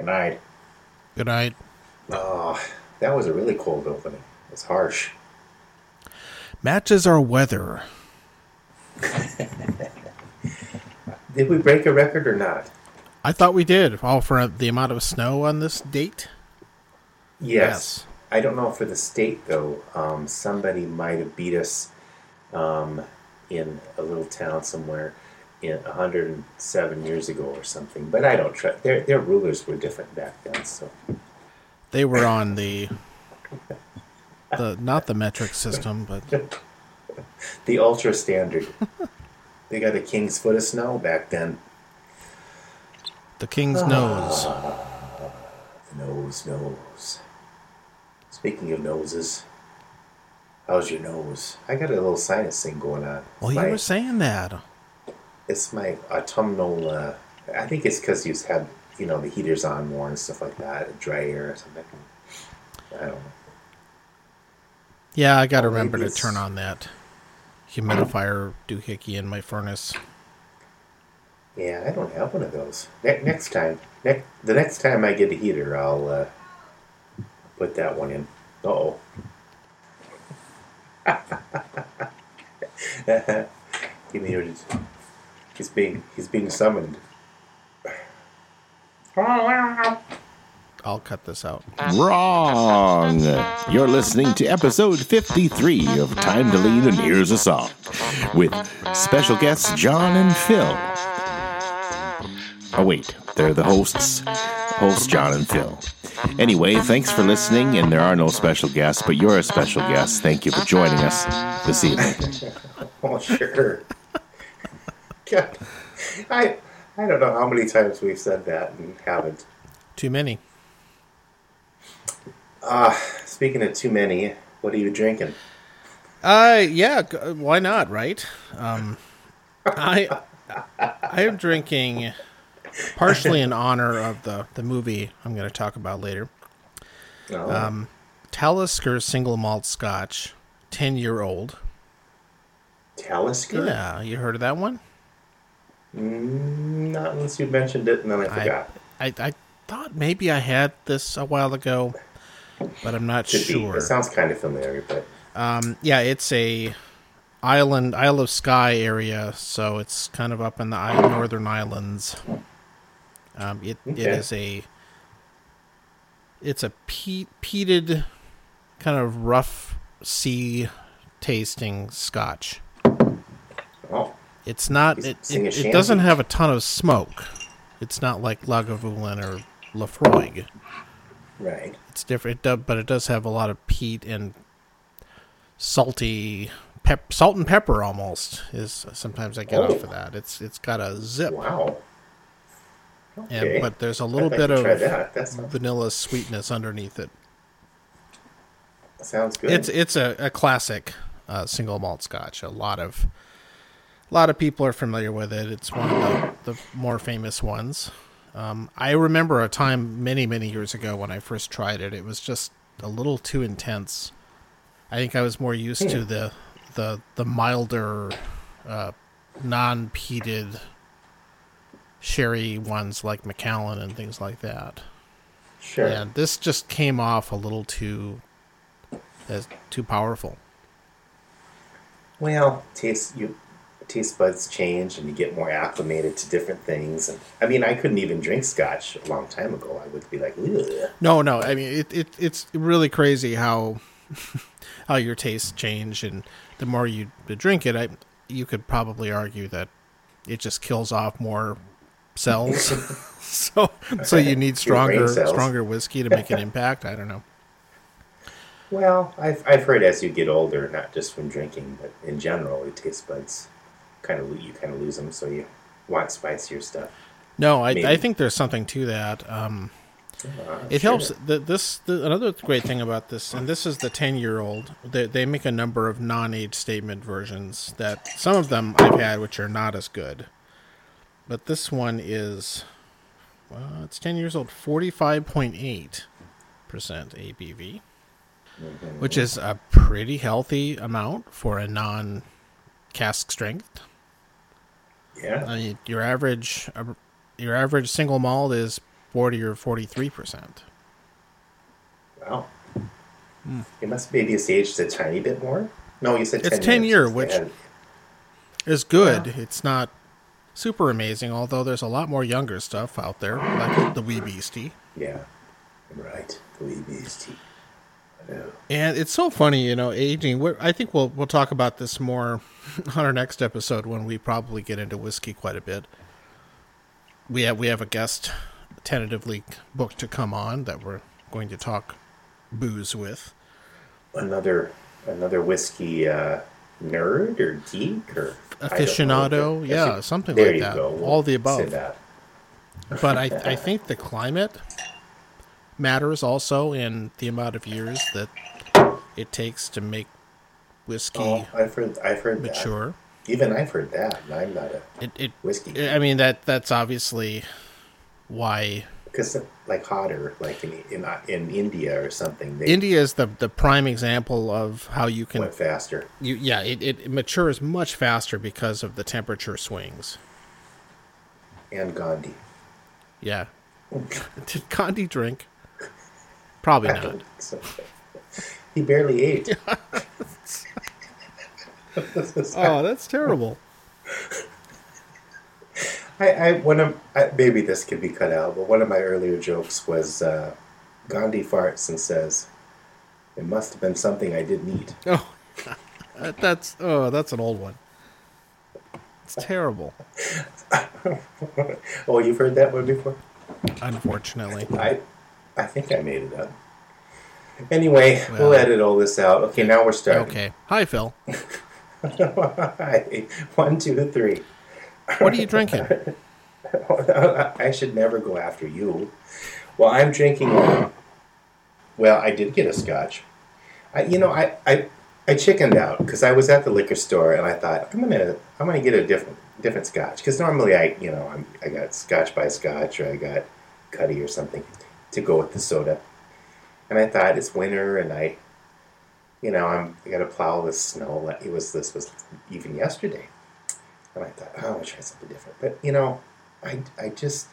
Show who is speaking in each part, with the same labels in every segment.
Speaker 1: Good night.
Speaker 2: Good night.
Speaker 1: Oh, that was a really cold opening. It's harsh.
Speaker 2: Matches our weather.
Speaker 1: Did we break a record or not?
Speaker 2: I thought we did. All for the amount of snow on this date.
Speaker 1: Yes. I don't know for the state though. Um, somebody might have beat us um, in a little town somewhere in 107 years ago or something. But I don't trust. Their their rulers were different back then, so
Speaker 2: They were on the the not the metric system, but
Speaker 1: the ultra standard. they got a king's foot of snow back then.
Speaker 2: the king's nose.
Speaker 1: Ah, the nose, nose. Speaking of noses, how's your nose? I got a little sinus thing going on.
Speaker 2: Well, you
Speaker 1: my-
Speaker 2: were saying that.
Speaker 1: It's my autumnal. Uh, I think it's because you had you know the heaters on more and stuff like that, dry air or something. I don't know.
Speaker 2: Yeah, I got to remember to turn on that humidifier doohickey in my furnace.
Speaker 1: Yeah, I don't have one of those. Ne- next time, ne- the next time I get a heater, I'll uh, put that one in. Uh oh. Give me your. He's being he's being summoned.
Speaker 2: I'll cut this out.
Speaker 3: Wrong. You're listening to episode 53 of Time to Lean and Here's a Song with special guests John and Phil. Oh, wait, they're the hosts. Hosts John and Phil. Anyway, thanks for listening, and there are no special guests, but you're a special guest. Thank you for joining us this evening.
Speaker 1: Oh sure. God, I I don't know how many times we've said that and haven't.
Speaker 2: Too many.
Speaker 1: Speaking of too many, what are you drinking?
Speaker 2: Uh, yeah. Why not? Right. Um, I I am drinking partially in honor of the the movie I'm going to talk about later.
Speaker 1: No.
Speaker 2: Um, Talisker single malt Scotch, ten year old.
Speaker 1: Talisker?
Speaker 2: Yeah, you heard of that one?
Speaker 1: Mm, not unless you mentioned it and then I
Speaker 2: I,
Speaker 1: forgot.
Speaker 2: I I thought maybe I had this a while ago, but I'm not
Speaker 1: Could be.
Speaker 2: sure.
Speaker 1: It sounds kind of familiar, but
Speaker 2: Um, yeah, it's a island, Isle of Skye area, so it's kind of up in the isle, northern islands. Um, it it
Speaker 1: Okay.
Speaker 2: is a it's a peat, peated, kind of rough sea tasting Scotch. It's not. It, it, it doesn't have a ton of smoke. It's not like Lagavulin or Laphroaig.
Speaker 1: right.
Speaker 2: It's different, it do, but it does have a lot of peat and salty pep, salt and pepper almost is sometimes I get
Speaker 1: Oh.
Speaker 2: off of that. It's it's got a zip,
Speaker 1: Wow. Okay.
Speaker 2: and but there's a little bit of
Speaker 1: that. Sounds,
Speaker 2: vanilla sweetness underneath it.
Speaker 1: sounds good.
Speaker 2: It's it's a, a classic uh, single malt Scotch. A lot of a lot of people are familiar with it. It's one of the, the more famous ones. Um, I remember a time many many years ago when I first tried it. It was just a little too intense. I think I was more used to the the the milder, uh, non peated sherry ones like Macallan and things like that.
Speaker 1: sure.
Speaker 2: And this just came off a little too as too powerful.
Speaker 1: Well, taste you taste buds change and you get more acclimated to different things. And I mean, I couldn't even drink scotch a long time ago. I would be like, Ugh.
Speaker 2: No, no. I mean, it, it it's really crazy how how your tastes change, and the more you drink it, I you could probably argue that it just kills off more cells. so so you need stronger stronger whiskey to make an impact. I don't know.
Speaker 1: Well, I've, I've heard as you get older, not just from drinking, but in general, your taste buds kind of you kind of lose them, so you want spicier stuff.
Speaker 2: No, I, I think there's something to that. Um,
Speaker 1: Uh,
Speaker 2: it
Speaker 1: sure.
Speaker 2: helps. The, this the, another great thing about this, and this is the ten year old. They they make a number of non age statement versions that some of them I've had, which are not as good. But this one is, well, it's ten years old, forty five point eight percent ABV, which is a pretty healthy amount for a non cask strength.
Speaker 1: Yeah.
Speaker 2: I mean, your average uh, your average single malt is 40 or 43 percent.
Speaker 1: Wow. It must maybe it's aged a tiny bit more. No, you said
Speaker 2: It's
Speaker 1: 10
Speaker 2: 10
Speaker 1: years.
Speaker 2: year, which-
Speaker 1: had-
Speaker 2: It's good. It's not super amazing, although there's a lot more younger stuff out there, like the Wee Beastie.
Speaker 1: yeah, right. The wee beastie.
Speaker 2: And it's so funny, you know, aging. We're, I think we'll we'll talk about this more on our next episode when we probably get into whiskey quite a bit. We have we have a guest tentatively booked to come on that we're going to talk booze with.
Speaker 1: Another another whiskey uh, nerd or geek or I don't know.
Speaker 2: Aficionado, yeah, something
Speaker 1: there
Speaker 2: like
Speaker 1: you
Speaker 2: that.
Speaker 1: Go. We'll
Speaker 2: All the
Speaker 1: say
Speaker 2: above. But I I think the climate matters also in the amount of years that it takes to make whiskey
Speaker 1: Oh, I've heard. I've heard
Speaker 2: mature.
Speaker 1: that. Even I've heard that, and I'm not a
Speaker 2: It it
Speaker 1: whiskey
Speaker 2: I mean that that's obviously why
Speaker 1: because like hotter, like in in, in India or something. They
Speaker 2: India is the the prime example of how you can
Speaker 1: went faster.
Speaker 2: you yeah it, it matures much faster because of the temperature swings.
Speaker 1: And Gandhi.
Speaker 2: Yeah. Did Gandhi drink? Probably
Speaker 1: I
Speaker 2: not.
Speaker 1: so. He barely ate.
Speaker 2: Oh, that's terrible.
Speaker 1: I, I one of I, maybe this could be cut out, but one of my earlier jokes was uh, Gandhi farts and says, "It must have been something I didn't eat."
Speaker 2: Oh, that's oh, that's an old one. It's terrible.
Speaker 1: Oh, you've heard that one before?
Speaker 2: Unfortunately.
Speaker 1: I I think I made it up. Anyway, we'll
Speaker 2: Well.
Speaker 1: edit all this out. Okay, now we're starting.
Speaker 2: Okay. Hi, Phil. Hi.
Speaker 1: One, two, three.
Speaker 2: What are you drinking?
Speaker 1: I should never go after you. Well, I'm drinking. Well, I did get a scotch. I, you know, I, I, I chickened out because I was at the liquor store and I thought I'm gonna, I'm gonna get a different, different scotch because normally I, you know, I'm, I got Scotch by Scotch or I got Cutty or something to go with the soda, and I thought it's winter and I, you know, I'm, I got to plow the snow. It was this was even yesterday. And I thought, oh, I'll try something different. But, you know, I, I just,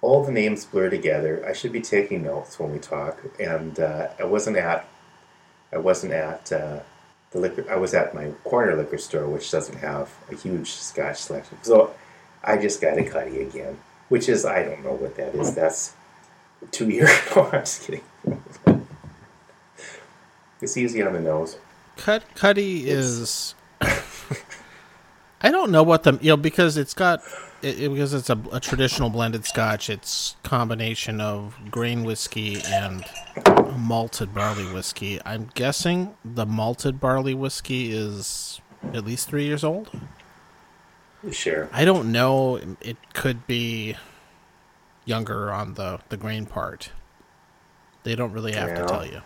Speaker 1: all the names blur together. I should be taking notes when we talk. And uh, I wasn't at, I wasn't at uh, the liquor, I was at my corner liquor store, which doesn't have a huge scotch selection. So I just got a cutty again, which is, I don't know what that is. That's two years. no, I'm just kidding. it's easy on the nose.
Speaker 2: Cut Cutty is. I don't know what the you know because it's got it, it- because it's a, a traditional blended Scotch. It's combination of grain whiskey and malted barley whiskey. I'm guessing the malted barley whiskey is at least three years old.
Speaker 1: Sure.
Speaker 2: I don't know. It could be younger on the the grain part. They don't really have to tell you.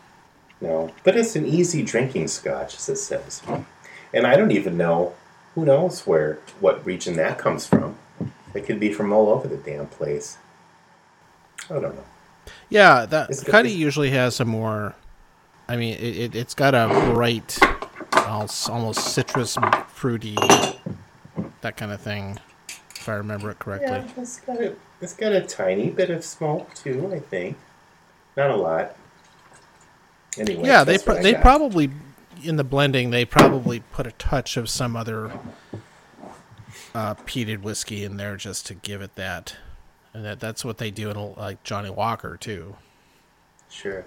Speaker 1: No, but it's an easy drinking scotch, as it says. And I don't even know, who knows where, what region that comes from. It could be from all over the damn place. I don't know.
Speaker 2: Yeah, that
Speaker 1: Cutty
Speaker 2: usually has a more. I mean, it, it it's got a bright, almost, almost citrus, fruity, that kind of thing. If I remember it correctly.
Speaker 1: Yeah, it's got a, it's got a tiny bit of smoke too, I think. Not a lot. Anyway,
Speaker 2: Yeah, they
Speaker 1: that's
Speaker 2: pro- they
Speaker 1: got.
Speaker 2: probably in the blending they probably put a touch of some other uh, peated whiskey in there just to give it that, and that that's what they do in a- like Johnnie Walker too.
Speaker 1: Sure.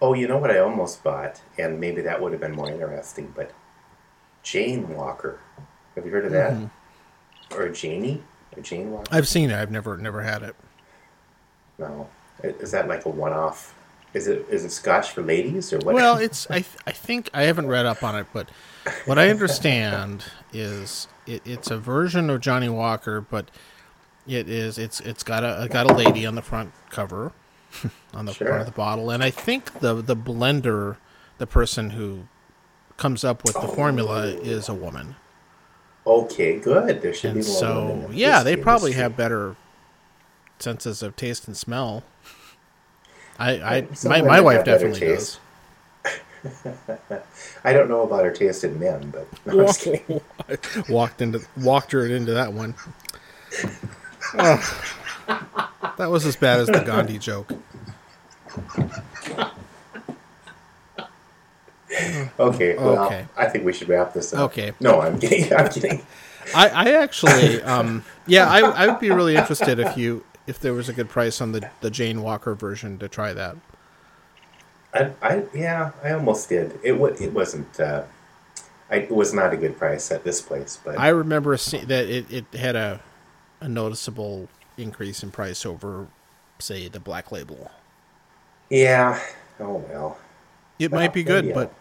Speaker 1: Oh, you know what I almost bought, and maybe that would have been more interesting, but Jane Walker. Have you heard of that?
Speaker 2: Mm-hmm.
Speaker 1: Or Janie? Or Jane Walker?
Speaker 2: I've seen it. I've never never had it.
Speaker 1: No. Is that like a one-off? Is it is it Scotch for ladies or what?
Speaker 2: Well, it's I th- I think I haven't read up on it, but what I understand is it, it's a version of Johnnie Walker, but it is it's it's got a got a lady on the front cover on the
Speaker 1: Sure.
Speaker 2: front of the bottle, and I think the the blender, the person who comes up with the formula, oh. is a woman,
Speaker 1: okay, good. There should
Speaker 2: and
Speaker 1: be more
Speaker 2: so yeah, they probably
Speaker 1: industry.
Speaker 2: have better senses of taste and smell. I I
Speaker 1: Some
Speaker 2: my, my wife definitely does.
Speaker 1: I don't know about her taste in men, but no, I'm just kidding.
Speaker 2: walked into walked her into that one. Ugh. That was as bad as the Gandhi joke.
Speaker 1: Okay, well,
Speaker 2: Okay.
Speaker 1: I think we should wrap this up.
Speaker 2: Okay.
Speaker 1: No, I'm kidding. I'm kidding.
Speaker 2: I, I actually, um, yeah, I, I would be really interested if you if there was a good price on the the Jane Walker version to try that.
Speaker 1: I, I yeah, I almost did. It it wasn't. Uh, I, it was not a good price at this place, but
Speaker 2: I remember that it, it had a a noticeable increase in price over, say, the Black Label.
Speaker 1: yeah. Oh well,
Speaker 2: It might be good,
Speaker 1: yeah.
Speaker 2: but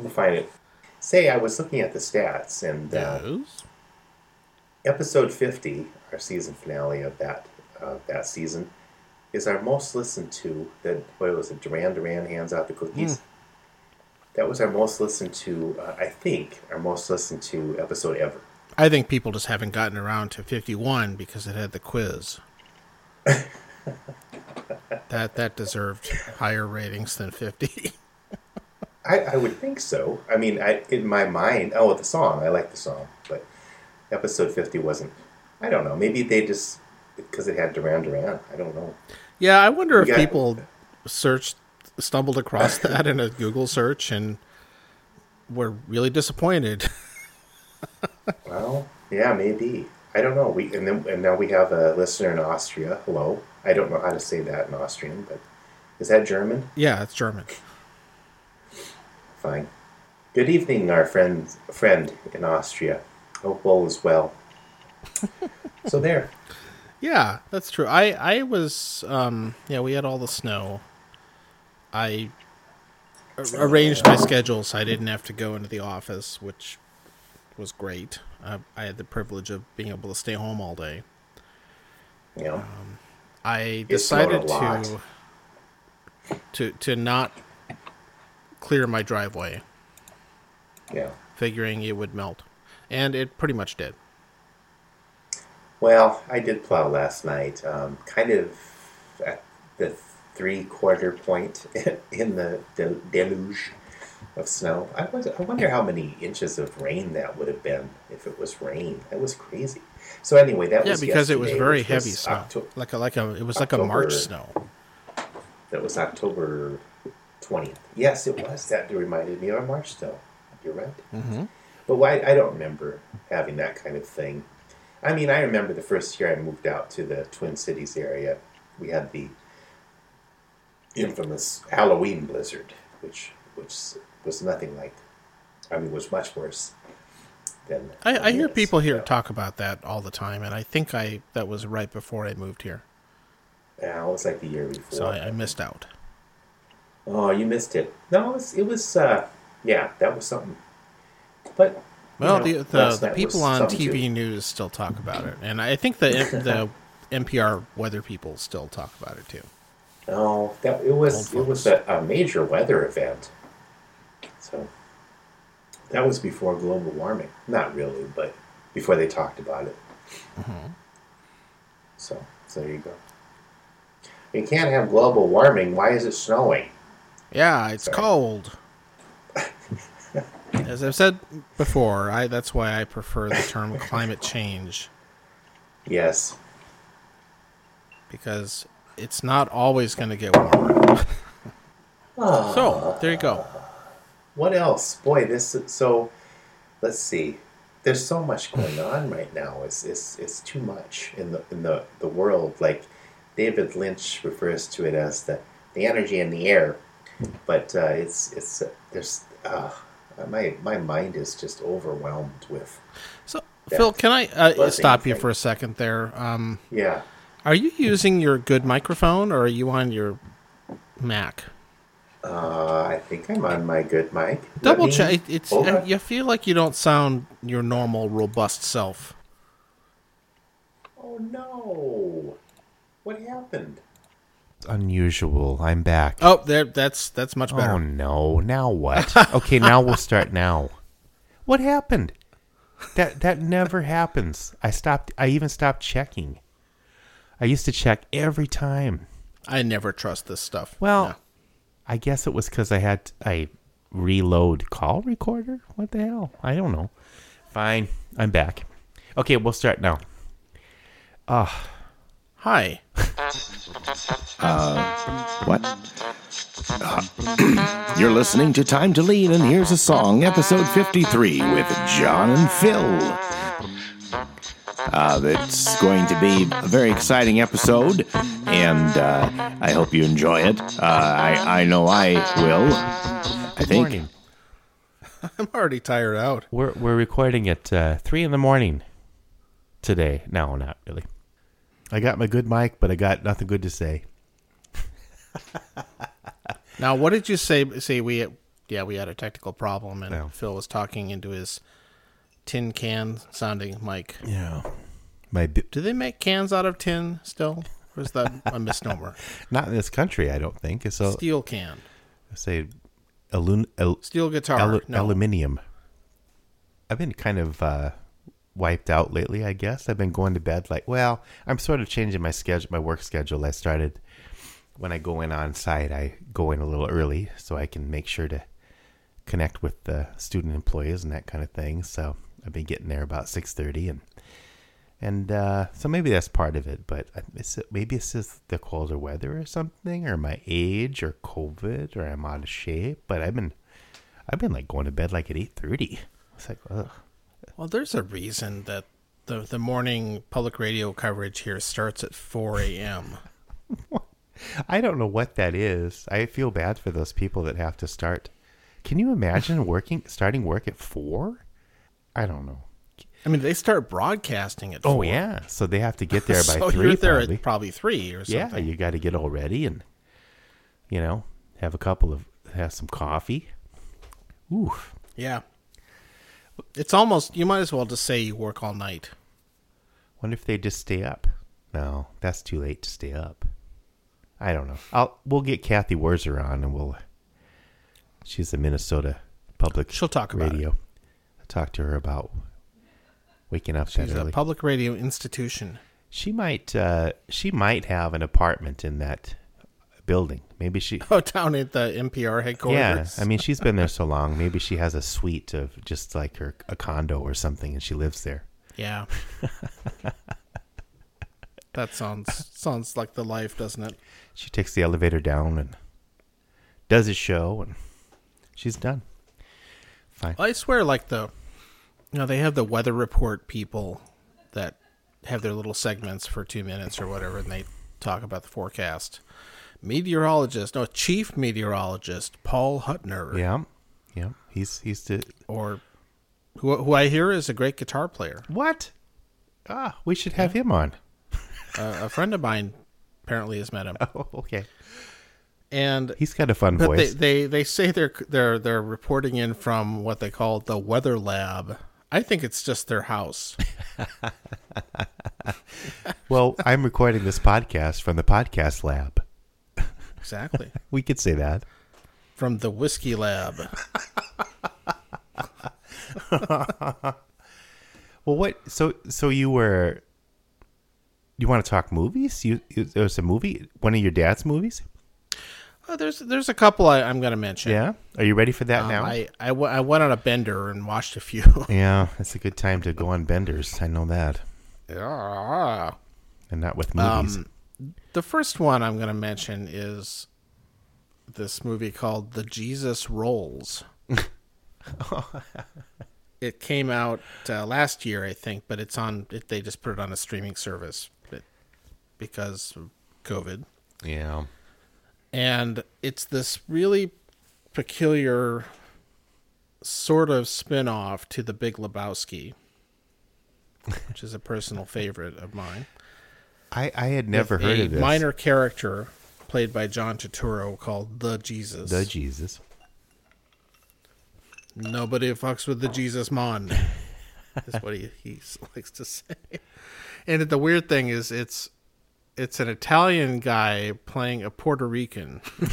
Speaker 1: we'll find it. Say, I was looking at the stats, and uh, episode fifty, our season finale of that uh, that season, is our most listened to. That what was it? Duran Duran hands out the cookies. That was our most listened to. Uh, I think our most listened to episode ever.
Speaker 2: I think people just haven't gotten around to 51 because it had the quiz. that that deserved higher ratings than 50.
Speaker 1: I, I would think so. I mean, I, in my mind, oh, the song, I like the song, but episode 50 wasn't. I don't know. Maybe they just, because it had Duran Duran. I don't know.
Speaker 2: yeah, I wonder if
Speaker 1: got-
Speaker 2: people searched stumbled across that in a Google search and were really disappointed.
Speaker 1: Well, yeah, maybe. I don't know. We and then and now we have a listener in Austria. Hello. I don't know how to say that in Austrian, but is that German?
Speaker 2: yeah, it's German.
Speaker 1: Fine. Good evening, our friend friend in Austria. Hope all is well. so there.
Speaker 2: Yeah, that's true. I I was um yeah, we had all the snow. I ar- arranged my schedule so I didn't have to go into the office, which was great. Uh, I had the privilege of being able to stay home all day.
Speaker 1: Yeah. know.
Speaker 2: I
Speaker 1: It snowed a
Speaker 2: decided to to to not clear my driveway,
Speaker 1: yeah.
Speaker 2: figuring it would melt, and it pretty much did.
Speaker 1: Well, I did plow last night, um, kind of at the three quarter point in the del- deluge of snow. I, was, I wonder how many inches of rain that would have been if it was rain. That was crazy. So anyway, that was
Speaker 2: Yeah,
Speaker 1: was
Speaker 2: because it was very heavy
Speaker 1: was
Speaker 2: snow,
Speaker 1: Octo-
Speaker 2: like a like a it was like a March snow.
Speaker 1: that was October twentieth. Yes, it was. That reminded me of March snow. You're right.
Speaker 2: Mm-hmm.
Speaker 1: But why? I don't remember having that kind of thing. I mean, I remember the first year I moved out to the Twin Cities area. We had the infamous Halloween blizzard, which which was nothing like. I mean, was much worse than.
Speaker 2: I, I hear people here
Speaker 1: Yeah.
Speaker 2: talk about that all the time, and I think I that was right before I moved here,
Speaker 1: Yeah, it was like the year before.
Speaker 2: so I, I missed out.
Speaker 1: Oh, you missed it. No, it was. It was uh, yeah, that was something. But
Speaker 2: Well,
Speaker 1: know,
Speaker 2: the the, the people on TV
Speaker 1: too.
Speaker 2: news still talk about it, and I think the the NPR weather people still talk about it too.
Speaker 1: No, that it was it was a, a major weather event. So that was before global warming. Not really, but before they talked about it.
Speaker 2: Mm-hmm.
Speaker 1: So so there you go. You can't have global warming. Why is it snowing?
Speaker 2: Yeah, it's
Speaker 1: Sorry.
Speaker 2: cold. As I've said before, I that's why I prefer the term climate change
Speaker 1: Yes.
Speaker 2: because it's not always going to get warmer.
Speaker 1: Ah,
Speaker 2: So there you go.
Speaker 1: What else? Boy, this is so. Let's see. There's so much going on right now. It's it's it's too much in the in the the world. Like David Lynch refers to it as the the energy in the air, but uh, it's it's uh, there's uh, my my mind is just overwhelmed with.
Speaker 2: So Phil, can I uh, stop you
Speaker 1: thank
Speaker 2: for a second there? Um,
Speaker 1: Yeah.
Speaker 2: Are you using your good microphone or are you on your Mac?
Speaker 1: Uh, I think I'm on my good mic.
Speaker 2: Double
Speaker 1: me-
Speaker 2: check. It's you feel like you don't sound your normal robust self.
Speaker 1: Oh no! What happened?
Speaker 4: Unusual. I'm back.
Speaker 2: Oh, there. That's that's much better.
Speaker 4: Oh no! Now what? okay, now we'll start. Now, what happened? That that never happens. I stopped. I even stopped checking. I used to check every time.
Speaker 2: I never trust this stuff.
Speaker 4: Well,
Speaker 2: No.
Speaker 4: I guess it was because I had I reload call recorder. What the hell? I don't know. Fine, I'm back. Okay, we'll start now.
Speaker 2: how Hi.
Speaker 5: uh, What? Uh, you're listening to Time to Lead, and here's a song, episode 53, with John and Phil. Uh, it's going to be a very exciting episode, and uh, I hope you enjoy it. Uh, I, I know I will. I think.
Speaker 1: Morning.
Speaker 2: I'm already tired out.
Speaker 1: We're we're recording at uh, three in the morning today. No, not really. I got my good mic, but I got nothing good to say.
Speaker 2: Now, what did you say? See, we, yeah, we had a technical problem, and. Phil was talking into his tin can sounding mic.
Speaker 1: Yeah, my bi-
Speaker 2: Do they make cans out of tin still, or is that a misnomer?
Speaker 1: not in this country, I don't think. So
Speaker 2: Steel can,
Speaker 1: say alun, al,
Speaker 2: steel guitar.
Speaker 1: alu-
Speaker 2: no,
Speaker 1: aluminium. I've been kind of uh, wiped out lately. I guess I've been going to bed like. Well, I'm sort of changing my schedule, my work schedule. I started when I go in on site. I go in a little early so I can make sure to connect with the student employees and that kind of thing. So I've been getting there about six thirty, and and uh, so maybe that's part of it. But it's, maybe it's just the colder weather or something, or my age, or COVID, or I'm out of shape. But I've been I've been like going to bed like at eight thirty. It's like, ugh.
Speaker 2: Well, there's a reason that the the morning public radio coverage here starts at 4 a.m.
Speaker 1: I don't know what that is. I feel bad for those people that have to start. Can you imagine working starting work at four? I don't know.
Speaker 2: I mean, they start broadcasting at.
Speaker 1: Oh yeah, so they have to get there by
Speaker 2: so
Speaker 1: 3
Speaker 2: you're there
Speaker 1: probably.
Speaker 2: at probably three or
Speaker 1: yeah,
Speaker 2: something.
Speaker 1: you got to get all ready and you know have a couple of have some coffee. Oof.
Speaker 2: Yeah. It's almost you might as well just say you work all night.
Speaker 1: Wonder if they just stay up. No, that's too late to stay up. I don't know. I'll we'll get Cathy Wurzer on and we'll. She's the Minnesota Public
Speaker 2: She'll talk about
Speaker 1: Radio. I'll talk to her about waking up
Speaker 2: She's
Speaker 1: that
Speaker 2: a public radio institution.
Speaker 1: she might. Uh, she might have an apartment in that building. Maybe she.
Speaker 2: Oh, down at the NPR headquarters.
Speaker 1: Yeah, I mean, she's been there so long. Maybe she has a suite of just like her a condo or something, and she lives there.
Speaker 2: yeah. that sounds sounds like the life, doesn't it?
Speaker 1: She takes the elevator down and does a show, and she's done. Fine.
Speaker 2: I swear, like the, you know, they have the weather report people that have their little segments for two minutes or whatever, and they talk about the forecast. Meteorologist, no, chief meteorologist Paul Huttner,
Speaker 1: Yeah, yeah. He's he's the
Speaker 2: or who, who I hear is a great guitar player.
Speaker 1: what? Ah, we should have him on.
Speaker 2: Uh, a friend of mine apparently has met him,
Speaker 1: Oh, okay.
Speaker 2: and
Speaker 1: He's got a fun
Speaker 2: but they,
Speaker 1: voice.
Speaker 2: they they say they're they're they're reporting in from what they call the weather lab. I think it's just their house.
Speaker 1: well, I'm recording this podcast from the podcast lab.
Speaker 2: Exactly.
Speaker 1: We could say that.
Speaker 2: from the whiskey lab.
Speaker 1: Well, what? So so you were. You want to talk movies? You, you there was a movie, one of your dad's movies.
Speaker 2: Oh, there's there's a couple I, I'm going to mention.
Speaker 1: Yeah. Are you ready for that
Speaker 2: Um,
Speaker 1: now?
Speaker 2: I, I, w- I went on a bender and watched a few.
Speaker 1: yeah, it's a good time to go on benders. I know that,
Speaker 2: Yeah.
Speaker 1: and not with movies.
Speaker 2: Um, the first one I'm going to mention is this movie called The Jesus Rolls. it came out uh, last year, I think, but it's on. It, they just put it on a streaming service because of COVID.
Speaker 1: yeah.
Speaker 2: and it's this really peculiar sort of spin-off to the big lebowski which is a personal favorite of mine
Speaker 1: I I had never heard of this.
Speaker 2: minor character played by john turturro called the jesus
Speaker 1: the Jesus.
Speaker 2: nobody fucks with the jesus mon is what he, he likes to say and the weird thing is it's it's an italian guy playing a puerto rican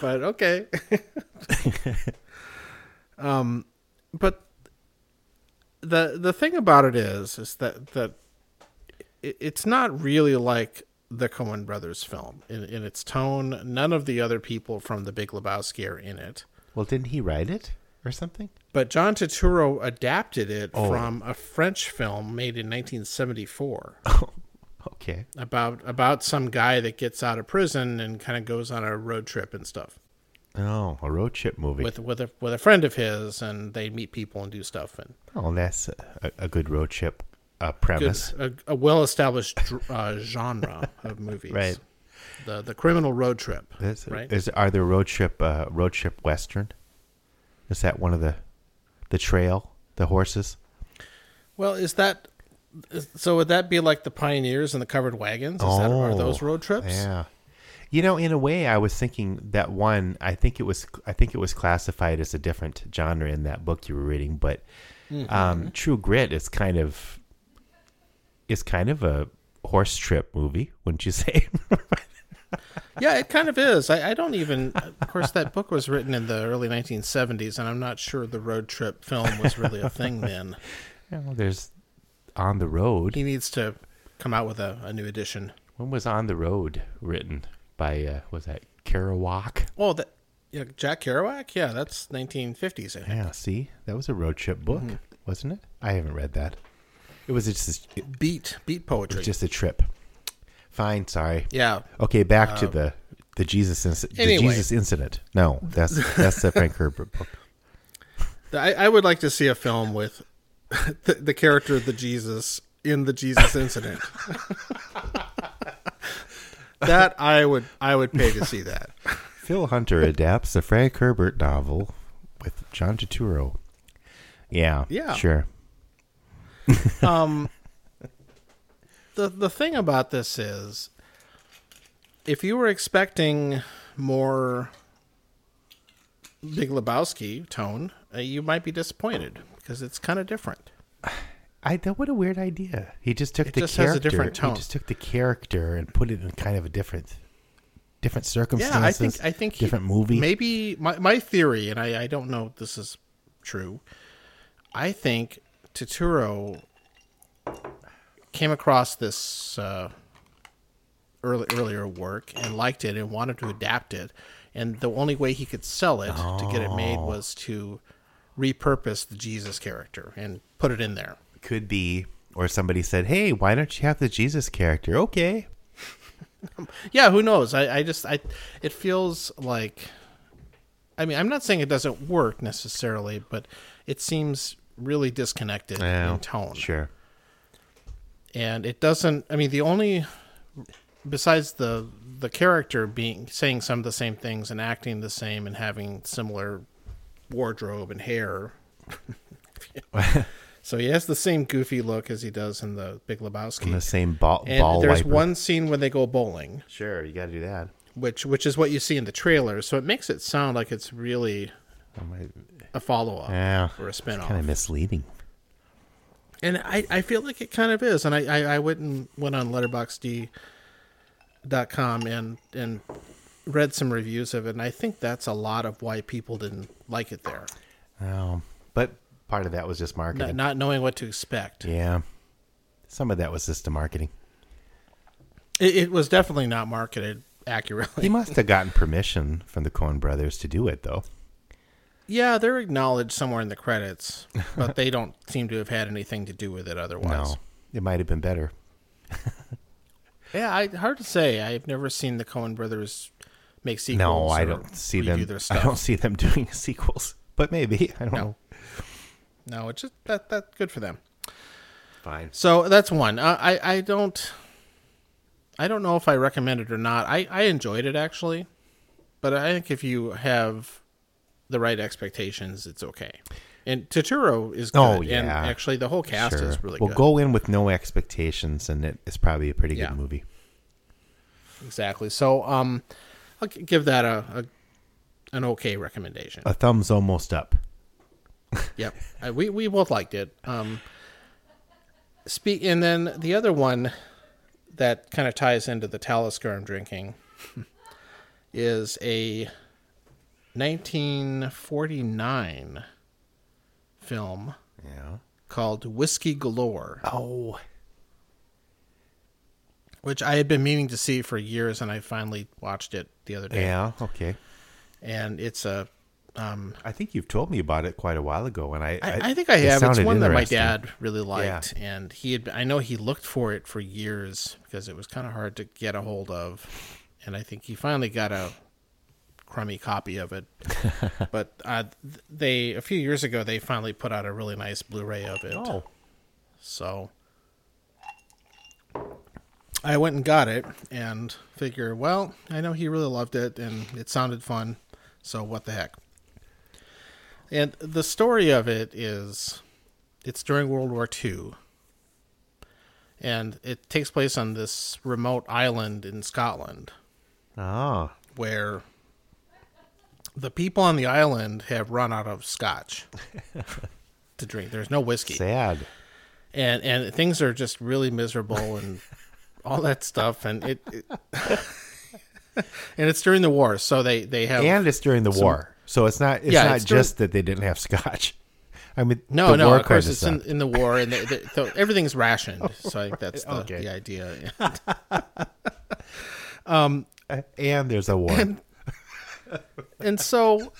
Speaker 2: but okay um but the the thing about it is is that that it, it's not really like the Coen brothers film in, in its tone none of the other people from the big lebowski are in it
Speaker 1: Well, didn't he write it? or something?
Speaker 2: But John Turturro adapted it
Speaker 1: Oh.
Speaker 2: from a French film made in 1974
Speaker 1: Okay.
Speaker 2: about about some guy that gets out of prison and kind of goes on a road trip and stuff
Speaker 1: Oh, a road trip movie.
Speaker 2: with with a with a friend of his, and they meet people and do stuff and
Speaker 1: oh, that's a, a good road trip uh,
Speaker 2: good,
Speaker 1: premise.
Speaker 2: a, a well established uh, genre of movies.
Speaker 1: Right.
Speaker 2: The the criminal road trip.
Speaker 1: Is,
Speaker 2: right.
Speaker 1: is are there road trip uh, road trip western? Is that one of the the trail the horses?
Speaker 2: Well, is that so? Would that be like the pioneers and the covered wagons? Is that are those road trips?
Speaker 1: Oh, Yeah. You know, in a way, I was thinking that one. I think it was. I think it was classified as a different genre in that book you were reading. But
Speaker 2: Mm-hmm.
Speaker 1: um, True Grit is kind of is kind of a horse trip movie, wouldn't you say?
Speaker 2: Yeah, it kind of is. I, I don't even. Of course, that book was written in the early 1970s, and I'm not sure the road trip film was really a thing then.
Speaker 1: You know, there's on the road.
Speaker 2: He needs to come out with a, a new edition.
Speaker 1: When was on the road written by? Uh, was that Kerouac?
Speaker 2: Oh, that yeah, Jack Kerouac. Yeah, that's 1950s. I think.
Speaker 1: Yeah. See, that was a road trip book,
Speaker 2: Mm-hmm.
Speaker 1: wasn't it? I haven't read that. It was just it
Speaker 2: Beat beat poetry.
Speaker 1: was just a trip. Fine. Sorry.
Speaker 2: yeah,
Speaker 1: Okay, back to the the Jesus inc- the
Speaker 2: Uh.
Speaker 1: Jesus incident. No, that's that's the Frank Herbert book.
Speaker 2: I, I would like to see a film with the, the character of the Jesus in the Jesus incident. That I would I would pay to see that.
Speaker 1: Phil Hunter adapts the Frank Herbert novel with John Turturro. Yeah,
Speaker 2: Yeah.
Speaker 1: sure.
Speaker 2: Um, the the thing about this is, if you were expecting more Big Lebowski tone, uh, you might be disappointed because it's kind of different.
Speaker 1: I that what a weird idea. He just took
Speaker 2: It
Speaker 1: the
Speaker 2: just has
Speaker 1: character.
Speaker 2: a different tone.
Speaker 1: He just took the character and put it in kind of a different different circumstances.
Speaker 2: Yeah, I think I think he-
Speaker 1: different movie.
Speaker 2: Maybe my my theory, and I I don't know if this is true. I think Turturro came across this uh, early earlier work and liked it and wanted to adapt it, and the only way he could sell it to get it made
Speaker 1: Oh.
Speaker 2: was to repurpose the Jesus character and put it in there.
Speaker 1: Could be, or somebody said, "Hey, why don't you have the Jesus character?" Okay,
Speaker 2: Yeah, who knows? I, I just I it feels like I mean, I'm not saying it doesn't work necessarily, but it seems really disconnected
Speaker 1: Well,
Speaker 2: in tone.
Speaker 1: Sure.
Speaker 2: And it doesn't I mean, the only besides the the character being saying some of the same things and acting the same and having similar wardrobe and hair. so he has the same goofy look as he does in the Big Lebowski.
Speaker 1: And the same ball,
Speaker 2: and
Speaker 1: ball
Speaker 2: there's
Speaker 1: wiper.
Speaker 2: one scene when they go bowling.
Speaker 1: Sure, you got to do that.
Speaker 2: which which is what you see in the trailer. So it makes it sound like it's really
Speaker 1: Oh,
Speaker 2: a follow up
Speaker 1: Yeah,
Speaker 2: or a spin off.
Speaker 1: kind of misleading.
Speaker 2: and I, I feel like it kind of is. And I, I, I went and went on letterboxd.com and and read some reviews of it, and I think that's a lot of why people didn't like it there.
Speaker 1: Oh, but part of that was just marketing.
Speaker 2: not knowing what to expect.
Speaker 1: yeah, some of that was just the marketing.
Speaker 2: It, it was definitely not marketed accurately.
Speaker 1: He must have gotten permission from the Coen Brothers to do it, though.
Speaker 2: Yeah, they're acknowledged somewhere in the credits, but they don't seem to have had anything to do with it otherwise.
Speaker 1: No, it might have been better.
Speaker 2: Yeah, I, hard to say. I've never seen the Coen brothers make sequels.
Speaker 1: No, I don't see them.
Speaker 2: Their
Speaker 1: I don't see them doing sequels, but maybe I don't
Speaker 2: No.
Speaker 1: know.
Speaker 2: No, it's just that that's good for them.
Speaker 1: Fine.
Speaker 2: So that's one. Uh, I I don't. I don't know if I recommend it or not. I I enjoyed it actually, but I think if you have the right expectations, it's okay. And Turturro is good.
Speaker 1: Oh,
Speaker 2: And
Speaker 1: yeah.
Speaker 2: actually, the whole cast
Speaker 1: Sure.
Speaker 2: is really
Speaker 1: well,
Speaker 2: good.
Speaker 1: Well, go in with no expectations, and it is probably a pretty
Speaker 2: Yeah.
Speaker 1: good movie.
Speaker 2: Exactly. So um, I'll give that a, a an okay recommendation.
Speaker 1: A thumbs almost up.
Speaker 2: Yep, I, we we both liked it. Um, speak, and then the other one that kind of ties into the Talisker I'm drinking is a 1949 film
Speaker 1: Yeah.
Speaker 2: called Whiskey Galore,
Speaker 1: Oh.
Speaker 2: which I had been meaning to see for years, and I finally watched it the other day.
Speaker 1: Yeah. Okay.
Speaker 2: and it's a
Speaker 1: I think you've told me about it quite a while ago, and I
Speaker 2: I, I think I
Speaker 1: it
Speaker 2: have. It's one that my dad really liked, and he had. I know he looked for it for years because it was kind of hard to get a hold of, and I think he finally got a crummy copy of it. but uh, they a few years ago they finally put out a really nice Blu-ray of it.
Speaker 1: Oh,
Speaker 2: So I went and got it and figure, well, I know he really loved it and it sounded fun, so what the heck. And the story of it is it's during World War II. And it takes place on this remote island in Scotland
Speaker 1: oh,
Speaker 2: where the people on the island have run out of scotch to drink. There's no whiskey
Speaker 1: sad.
Speaker 2: and and things are just really miserable and all that stuff and it, it and it's during the war so they they have
Speaker 1: And it's during the war, so it's not. It's
Speaker 2: Yeah,
Speaker 1: not
Speaker 2: it's during-
Speaker 1: just that they didn't have scotch. I mean,
Speaker 2: no
Speaker 1: the
Speaker 2: no
Speaker 1: war
Speaker 2: of course it's in, in the war and they, they, so everything's rationed so i think that's the,
Speaker 1: Okay.
Speaker 2: the idea um,
Speaker 1: and there's a war.
Speaker 2: and so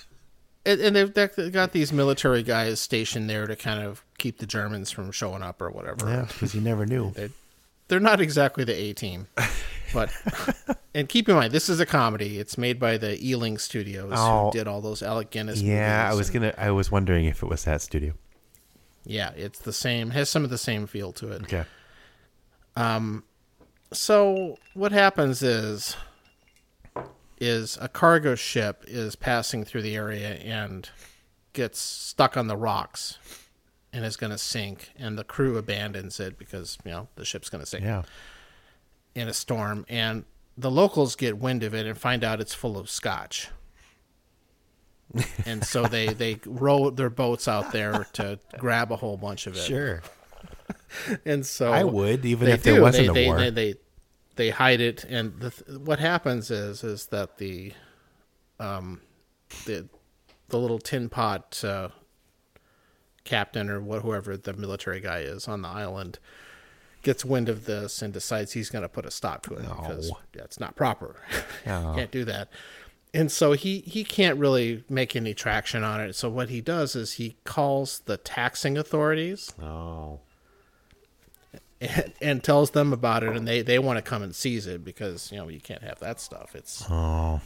Speaker 2: and, and they've they've got these military guys stationed there to kind of keep the germans from showing up or whatever
Speaker 1: yeah, because you never knew.
Speaker 2: they're not exactly the A team, but and keep in mind this is a comedy. It's made by the Ealing Studios
Speaker 1: Oh.
Speaker 2: who did all those Alec Guinness.
Speaker 1: Yeah, I was
Speaker 2: and-
Speaker 1: gonna. I was wondering if it was that studio.
Speaker 2: Yeah, it's the same. Has some of the same feel to it.
Speaker 1: Okay.
Speaker 2: Um, So what happens is, is a cargo ship is passing through the area and gets stuck on the rocks, and is going to sink, and the crew abandons it because you know the ship's going to sink.
Speaker 1: Yeah.
Speaker 2: In a storm, and the locals get wind of it and find out it's full of scotch. and so they they row their boats out there to grab a whole bunch of it.
Speaker 1: Sure.
Speaker 2: And so
Speaker 1: I would, even if there
Speaker 2: do.
Speaker 1: wasn't
Speaker 2: they,
Speaker 1: a
Speaker 2: they,
Speaker 1: war.
Speaker 2: They, they they hide it, and the, th- what happens is is that the um the the little tin pot uh, captain or what whoever the military guy is on the island gets wind of this and decides he's going to put a stop to it because
Speaker 1: No.
Speaker 2: yeah, it's not proper.
Speaker 1: No.
Speaker 2: Can't do that. And so he he can't really make any traction on it. So what he does is he calls the taxing authorities
Speaker 1: Oh.
Speaker 2: and, and tells them about it, and they they want to come and seize it because you know you can't have that stuff. It's
Speaker 1: Oh.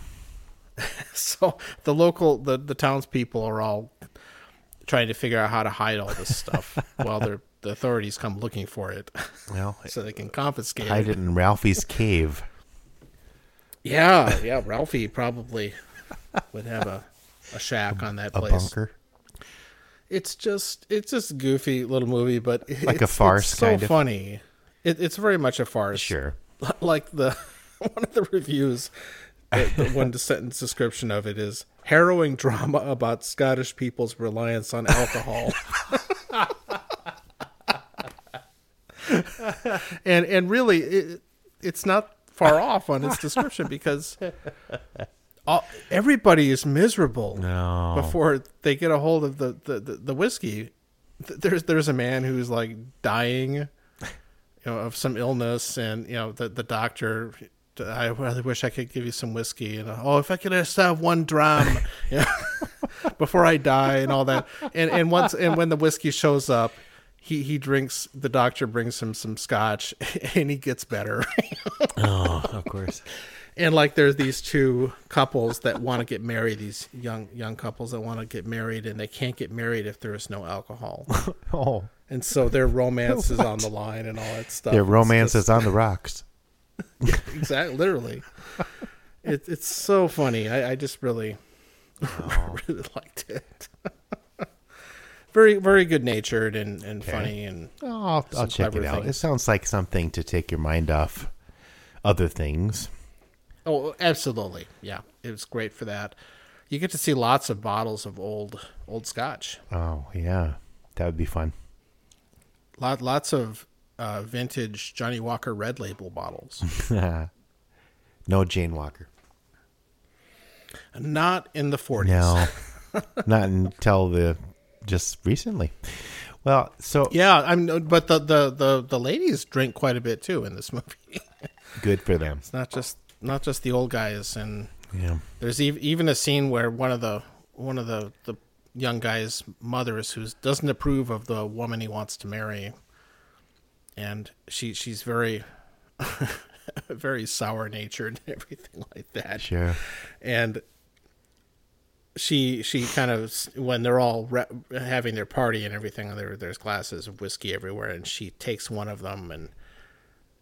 Speaker 2: so the local the the townspeople are all trying to figure out how to hide all this stuff while they're the authorities come looking for it
Speaker 1: Well,
Speaker 2: so they can confiscate it.
Speaker 1: hide
Speaker 2: it.
Speaker 1: in Ralphie's cave.
Speaker 2: Yeah, yeah, Ralphie probably would have a a shack on that place.
Speaker 1: A bunker.
Speaker 2: It's just it's just a goofy little movie, but
Speaker 1: Like a farce,
Speaker 2: It's so funny. It, it's very much a farce.
Speaker 1: Sure.
Speaker 2: like the one of the reviews the, the one sentence description of it is harrowing drama about scottish people's reliance on alcohol and and really it, it's not far off on its description because all, everybody is miserable
Speaker 1: No.
Speaker 2: before they get a hold of the, the, the, the whiskey there's there's a man who's like dying you know of some illness and you know the the doctor I really wish I could give you some whiskey and oh if I could just have one dram you know, before I die and all that and and once and when the whiskey shows up he he drinks the doctor brings him some scotch and he gets better.
Speaker 1: Oh, of course.
Speaker 2: and like there's these two couples that want to get married these young young couples that want to get married and they can't get married if there is no alcohol.
Speaker 1: Oh,
Speaker 2: and so their romance is on the line and all that stuff.
Speaker 1: Their romance
Speaker 2: just-
Speaker 1: is on the rocks.
Speaker 2: exactly literally. It, it's so funny. I, I just really oh. really liked it very very good natured and, and funny and
Speaker 1: Oh, I'll, I'll check it out. It sounds like something to take your mind off other things.
Speaker 2: oh absolutely yeah it was great for that you get to see lots of bottles of old old scotch
Speaker 1: Oh, yeah. That would be fun.
Speaker 2: Lot, lots of uh, vintage Johnnie Walker Red Label bottles.
Speaker 1: No Jane Walker.
Speaker 2: Not in the 40s.
Speaker 1: No. Not until the just recently. Well, so
Speaker 2: Yeah, I'm. But the, the the the ladies drink quite a bit too in this movie.
Speaker 1: good for them.
Speaker 2: it's not just not just the old guys, and
Speaker 1: Yeah.
Speaker 2: there's ev- even a scene where one of the one of the the young guy's mothers who doesn't approve of the woman he wants to marry, and she she's very very sour natured and everything like that.
Speaker 1: Sure.
Speaker 2: And she she kind of when they're all re- having their party and everything, there there's glasses of whiskey everywhere, and she takes one of them, and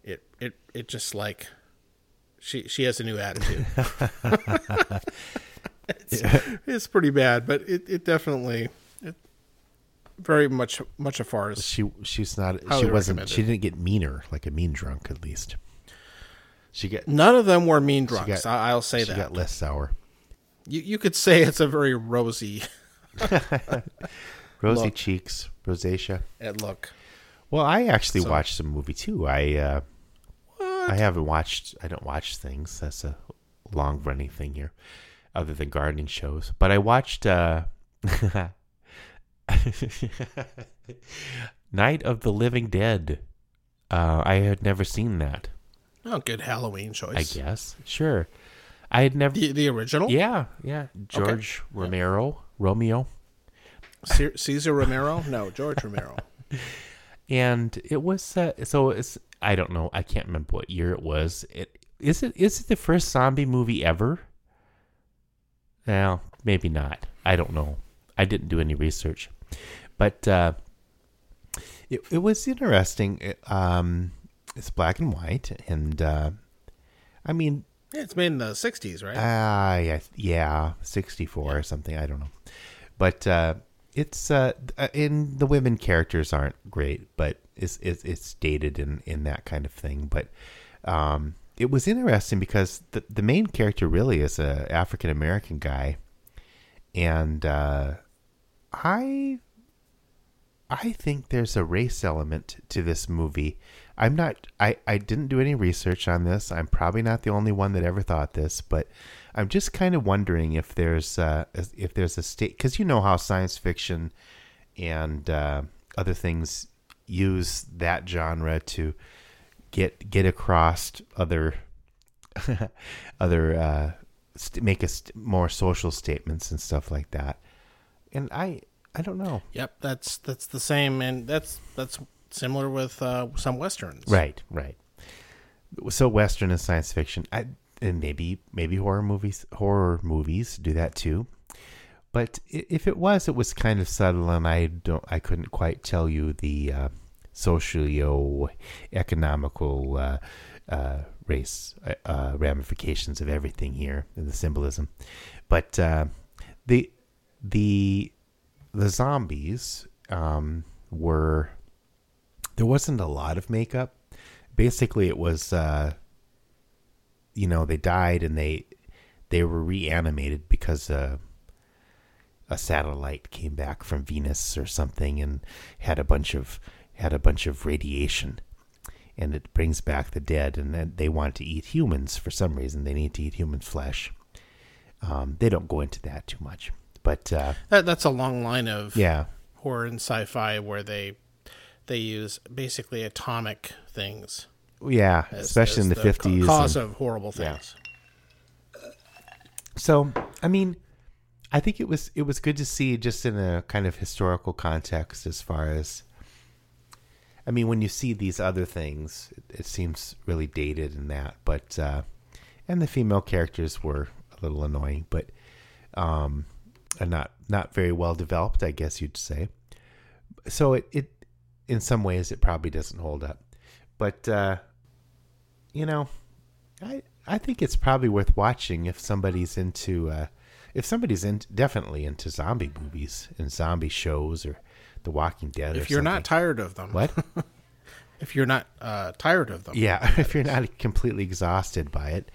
Speaker 2: it it it just like she she has a new attitude. it's, it's pretty bad, but it, it definitely it, very much much a farce.
Speaker 1: She she's not she wasn't she didn't get meaner like a mean drunk at least. She got
Speaker 2: None of them were mean drunks.
Speaker 1: got-
Speaker 2: I, I'll say that.
Speaker 1: she
Speaker 2: that.
Speaker 1: got less sour.
Speaker 2: You you could say it's a very rosy
Speaker 1: Rosy
Speaker 2: Look.
Speaker 1: cheeks, rosacea.
Speaker 2: at look.
Speaker 1: Well, I actually
Speaker 2: So-
Speaker 1: watched some movie too. I uh I haven't watched I don't watch things. That's a long running thing here. Other than gardening shows. But I watched uh Night of the Living Dead. Uh I had never seen that,
Speaker 2: Oh, good Halloween choice.
Speaker 1: I guess. Sure. I had never
Speaker 2: The the original.
Speaker 1: Yeah, yeah. George Romero, Romeo.
Speaker 2: Ce- Cesar Romero. No, George Romero.
Speaker 1: and it was uh, so it's I don't know I can't remember what year it was. It is it is it the first zombie movie ever? Well, maybe not. I don't know. I didn't do any research, but uh, it it was interesting. It, um, it's black and white, and uh, I mean,
Speaker 2: Yeah, it's made in the '60s, right?
Speaker 1: Ah, yeah, yeah, sixty-four or something. I don't know, but uh, it's uh, uh, in the women characters aren't great, but it's it's, it's dated in in that kind of thing. But um, it was interesting because the the main character really is a African American guy, and uh, I I think there's a race element to this movie. I'm not I, I didn't do any research on this. I'm probably not the only one that ever thought this, but I'm just kind of wondering if there's uh, if there's a state cuz you know how science fiction and uh, other things use that genre to get get across other other uh, st- make a st- more social statements and stuff like that. And I I don't know.
Speaker 2: Yep, that's that's the same, and that's that's similar with uh, some westerns.
Speaker 1: Right, right. So Western and science fiction, I, and maybe maybe horror movies horror movies do that too. But if it was, it was kind of subtle, and I don't I couldn't quite tell you the uh, socio economical uh, uh, race uh, uh, ramifications of everything here and the symbolism. But uh, the the the zombies um, were there wasn't a lot of makeup. Basically, it was, uh, you know, they died and they they were reanimated because uh, a satellite came back from Venus or something and had a bunch of had a bunch of radiation, and it brings back the dead. And then they want to eat humans for some reason. They need to eat human flesh. Um, they don't go into that too much, but uh,
Speaker 2: That that's a long line of
Speaker 1: yeah,
Speaker 2: horror and sci-fi where they they use basically atomic things,
Speaker 1: yeah,
Speaker 2: as-
Speaker 1: especially
Speaker 2: as
Speaker 1: in the fifties.
Speaker 2: cause of horrible
Speaker 1: Yeah.
Speaker 2: things.
Speaker 1: So, I mean, I think it was it was good to see just in a kind of historical context as far as I mean, when you see these other things, it, it seems really dated in that, but uh and the female characters were a little annoying, but um and not not very well developed, I guess you'd say. So it it in some ways it probably doesn't hold up. But uh you know, I I think it's probably worth watching if somebody's into uh, if somebody's in definitely into zombie movies and zombie shows or The Walking Dead. or
Speaker 2: If you're not tired of them,
Speaker 1: what?
Speaker 2: if you're not uh, tired of them,
Speaker 1: yeah, if you're not completely exhausted by it,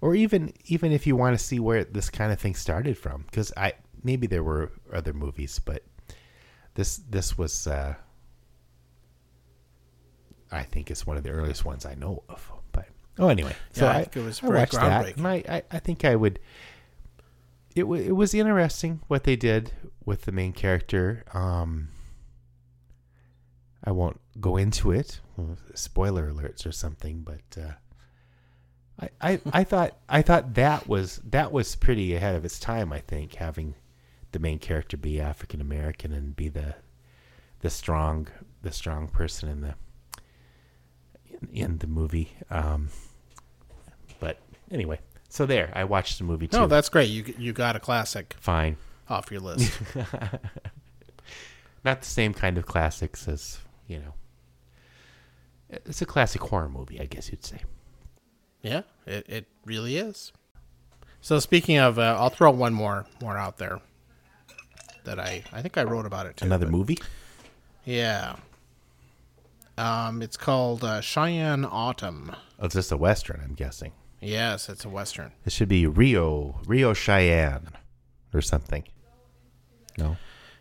Speaker 1: or even even if you want to see where this kind of thing started from, because I maybe there were other movies, but this this was uh, I think it's one of the earliest ones I know of. But oh, anyway, so
Speaker 2: Yeah, I
Speaker 1: I,
Speaker 2: think it was
Speaker 1: I watched that, and I, I I think I would. It wa it was interesting what they did with the main character. Um, I won't go into it, spoiler alerts or something, but uh, I, I I thought I thought that was that was pretty ahead of its time. I think having the main character be African American and be the the strong the strong person in the in, the movie. Um, but anyway, so there, I watched the movie too.
Speaker 2: No, that's great. You you got a classic
Speaker 1: fine.
Speaker 2: off your list.
Speaker 1: Not the same kind of classics as you know. It's a classic horror movie, I guess you'd say.
Speaker 2: yeah, it it really is. So speaking of, uh, I'll throw one more more out there that I I think I wrote about it too.
Speaker 1: Another movie?
Speaker 2: Yeah. Um, it's called uh, Cheyenne Autumn.
Speaker 1: Oh, it's just a western, I'm guessing.
Speaker 2: Yes, it's a western.
Speaker 1: It should be Rio Rio Cheyenne or something. No,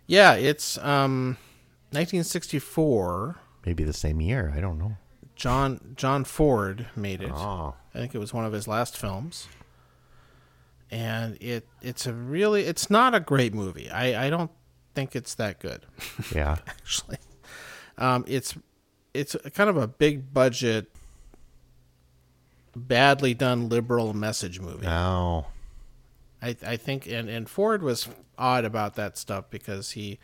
Speaker 2: Yeah, it's um, 1964.
Speaker 1: maybe the same year. I don't know.
Speaker 2: John John Ford made it.
Speaker 1: Oh,
Speaker 2: I think it was one of his last films. And it it's a really it's not a great movie. I, I don't think it's that good
Speaker 1: yeah.
Speaker 2: actually. Um, it's it's a kind of a big budget, badly done liberal message movie.
Speaker 1: Oh,
Speaker 2: I I think and and Ford was odd about that stuff because he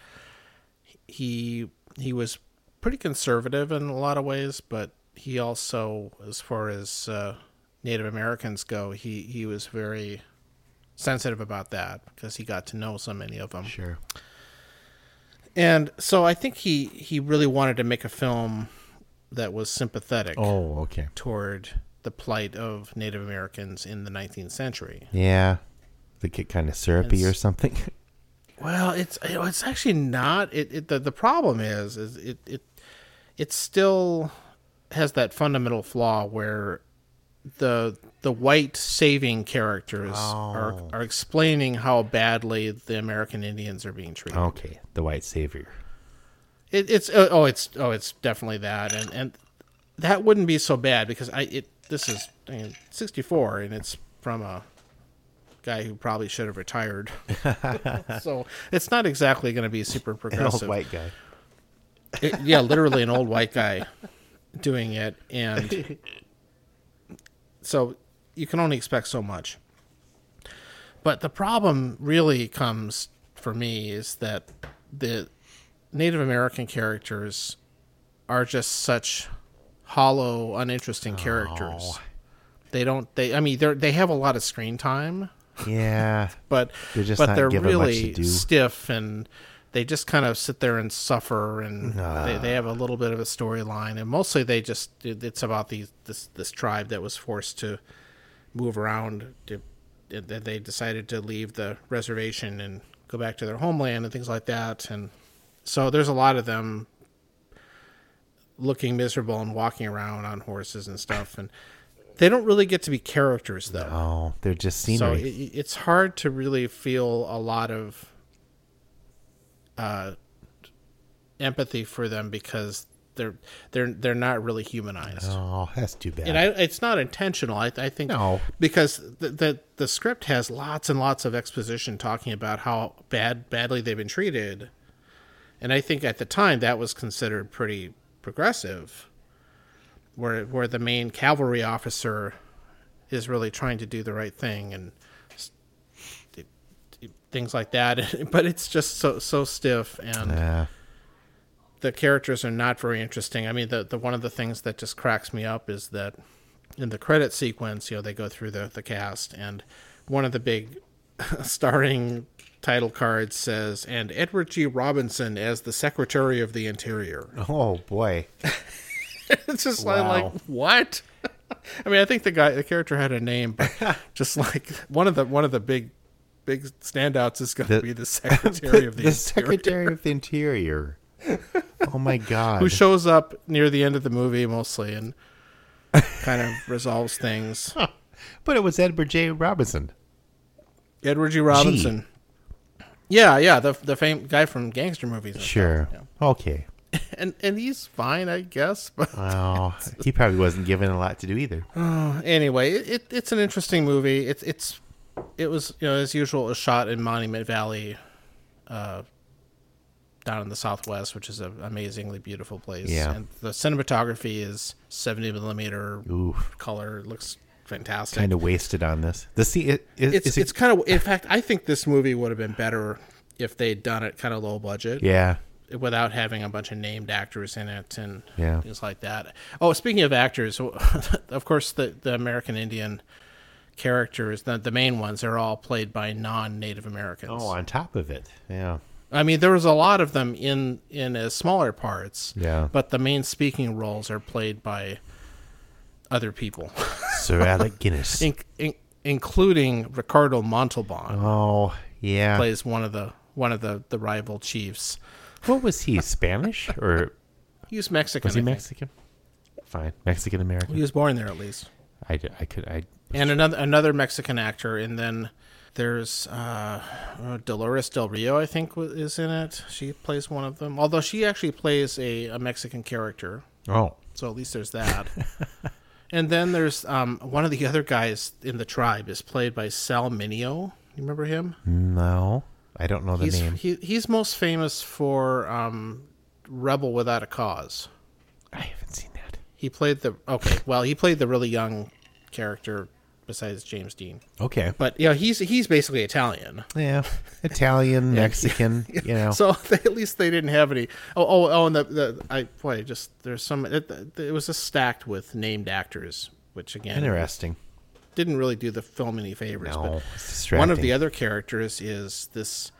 Speaker 2: he he was pretty conservative in a lot of ways, but he also, as far as uh, Native Americans go, he he was very sensitive about that because he got to know so many of them.
Speaker 1: sure.
Speaker 2: And so I think he he really wanted to make a film that was sympathetic
Speaker 1: Oh, okay.
Speaker 2: toward the plight of Native Americans in the 19th century.
Speaker 1: Yeah. They get kind of syrupy or something.
Speaker 2: Well, it's it's actually not. It, it the the problem is is it it it still has that fundamental flaw where the the white saving characters are
Speaker 1: Oh.
Speaker 2: are explaining how badly the American Indians are being treated.
Speaker 1: okay, the white savior.
Speaker 2: It, it's oh oh, it's oh it's definitely that and and that wouldn't be so bad because I it this is I mean, 64 and it's from a guy who probably should have retired. so it's not exactly going to be super
Speaker 1: An
Speaker 2: progressive.
Speaker 1: old white guy.
Speaker 2: It- yeah, literally an old white guy doing it, and so you can only expect so much. But the problem really comes for me is that the Native American characters are just such hollow, uninteresting oh. characters. They don't. They. I mean, they they have a lot of screen time,
Speaker 1: Yeah.
Speaker 2: but
Speaker 1: They're just
Speaker 2: but
Speaker 1: not
Speaker 2: they're
Speaker 1: given much to
Speaker 2: really stiff and they just kind of sit there and suffer and they, they have a ah. little bit of a storyline. And mostly they just it's about these this this tribe that was forced to move around. To and they decided to leave the reservation and go back to their homeland and things like that. And so there's a lot of them looking miserable and walking around on horses and stuff. And they don't really get to be characters though.
Speaker 1: Oh, they're just
Speaker 2: so
Speaker 1: scenery.
Speaker 2: it, it's hard to really feel a lot of uh, empathy for them because they're they're they're not really humanized.
Speaker 1: oh, that's too bad.
Speaker 2: And I, it's not intentional. I, I think
Speaker 1: No.
Speaker 2: because the, the the script has lots and lots of exposition talking about how bad badly they've been treated, and I think at the time that was considered pretty progressive, where where the main cavalry officer is really trying to do the right thing and things like that. But it's just so so stiff and
Speaker 1: yeah.
Speaker 2: the characters are not very interesting. I mean, the, the one of the things that just cracks me up is that in the credit sequence, you know, they go through the, the cast, and one of the big starring title cards says, "and Edward G. Robinson as the Secretary of the Interior."
Speaker 1: Oh boy.
Speaker 2: it's just like, like what? I mean, I think the guy, the character had a name, but just like one of the one of the big big standouts is going to be the Secretary of the,
Speaker 1: the
Speaker 2: Interior.
Speaker 1: Secretary of the Interior. Oh my God.
Speaker 2: who shows up near the end of the movie mostly and kind of resolves things.
Speaker 1: but it was Edward J. Robinson.
Speaker 2: Edward G. Robinson. Yeah, yeah, the the fame guy from gangster movies.
Speaker 1: Sure.
Speaker 2: stuff,
Speaker 1: Okay.
Speaker 2: And and he's fine, I guess. But
Speaker 1: Oh, he probably wasn't given a lot to do either.
Speaker 2: anyway, it it's an interesting movie. It's it's it was you know as usual it was shot in Monument Valley, uh, down in the Southwest, which is an amazingly beautiful place.
Speaker 1: Yeah.
Speaker 2: and the cinematography is seventy millimeter
Speaker 1: Ooh,
Speaker 2: color. It looks fantastic.
Speaker 1: kind of wasted on this. The scene. It, it,
Speaker 2: it's
Speaker 1: is
Speaker 2: it's kind of in fact I think this movie would have been better if they'd done it kind of low budget
Speaker 1: Yeah.
Speaker 2: without having a bunch of named actors in it and
Speaker 1: Yeah.
Speaker 2: things like that. Oh, speaking of actors, of course, the, the American Indian characters, the, the main ones, are all played by non-Native Americans.
Speaker 1: Oh, on top of it. Yeah.
Speaker 2: I mean, there was a lot of them in in as smaller parts.
Speaker 1: Yeah.
Speaker 2: But the main speaking roles are played by other people,
Speaker 1: Sir Alec Guinness.
Speaker 2: in, in, including Ricardo Montalban
Speaker 1: oh, yeah.
Speaker 2: plays one of the one of the the rival chiefs.
Speaker 1: What was he? Spanish or
Speaker 2: He's Mexican.
Speaker 1: was he. Mexican? Fine, Mexican American.
Speaker 2: He was born there at least.
Speaker 1: I, I could I
Speaker 2: and another another Mexican actor, and then there's uh, uh, Dolores Del Rio, I think, is in it. She plays one of them, although she actually plays a, a Mexican character.
Speaker 1: oh
Speaker 2: So at least there's that. and then there's um, one of the other guys in the tribe is played by Sal Mineo. You remember him?
Speaker 1: no, I don't know the
Speaker 2: He's
Speaker 1: name.
Speaker 2: he, he's most famous for um, Rebel Without a Cause.
Speaker 1: I haven't seen that.
Speaker 2: He played the okay. Well, he played the really young character besides James Dean.
Speaker 1: Okay,
Speaker 2: But you know, he's he's basically Italian.
Speaker 1: yeah, Italian, Mexican. You know,
Speaker 2: So they, at least they didn't have any. Oh, oh, oh, and the, the I boy, just there's some. It, it was just stacked with named actors, which again
Speaker 1: interesting.
Speaker 2: didn't really do the film any favors.
Speaker 1: No,
Speaker 2: but one of the other characters is this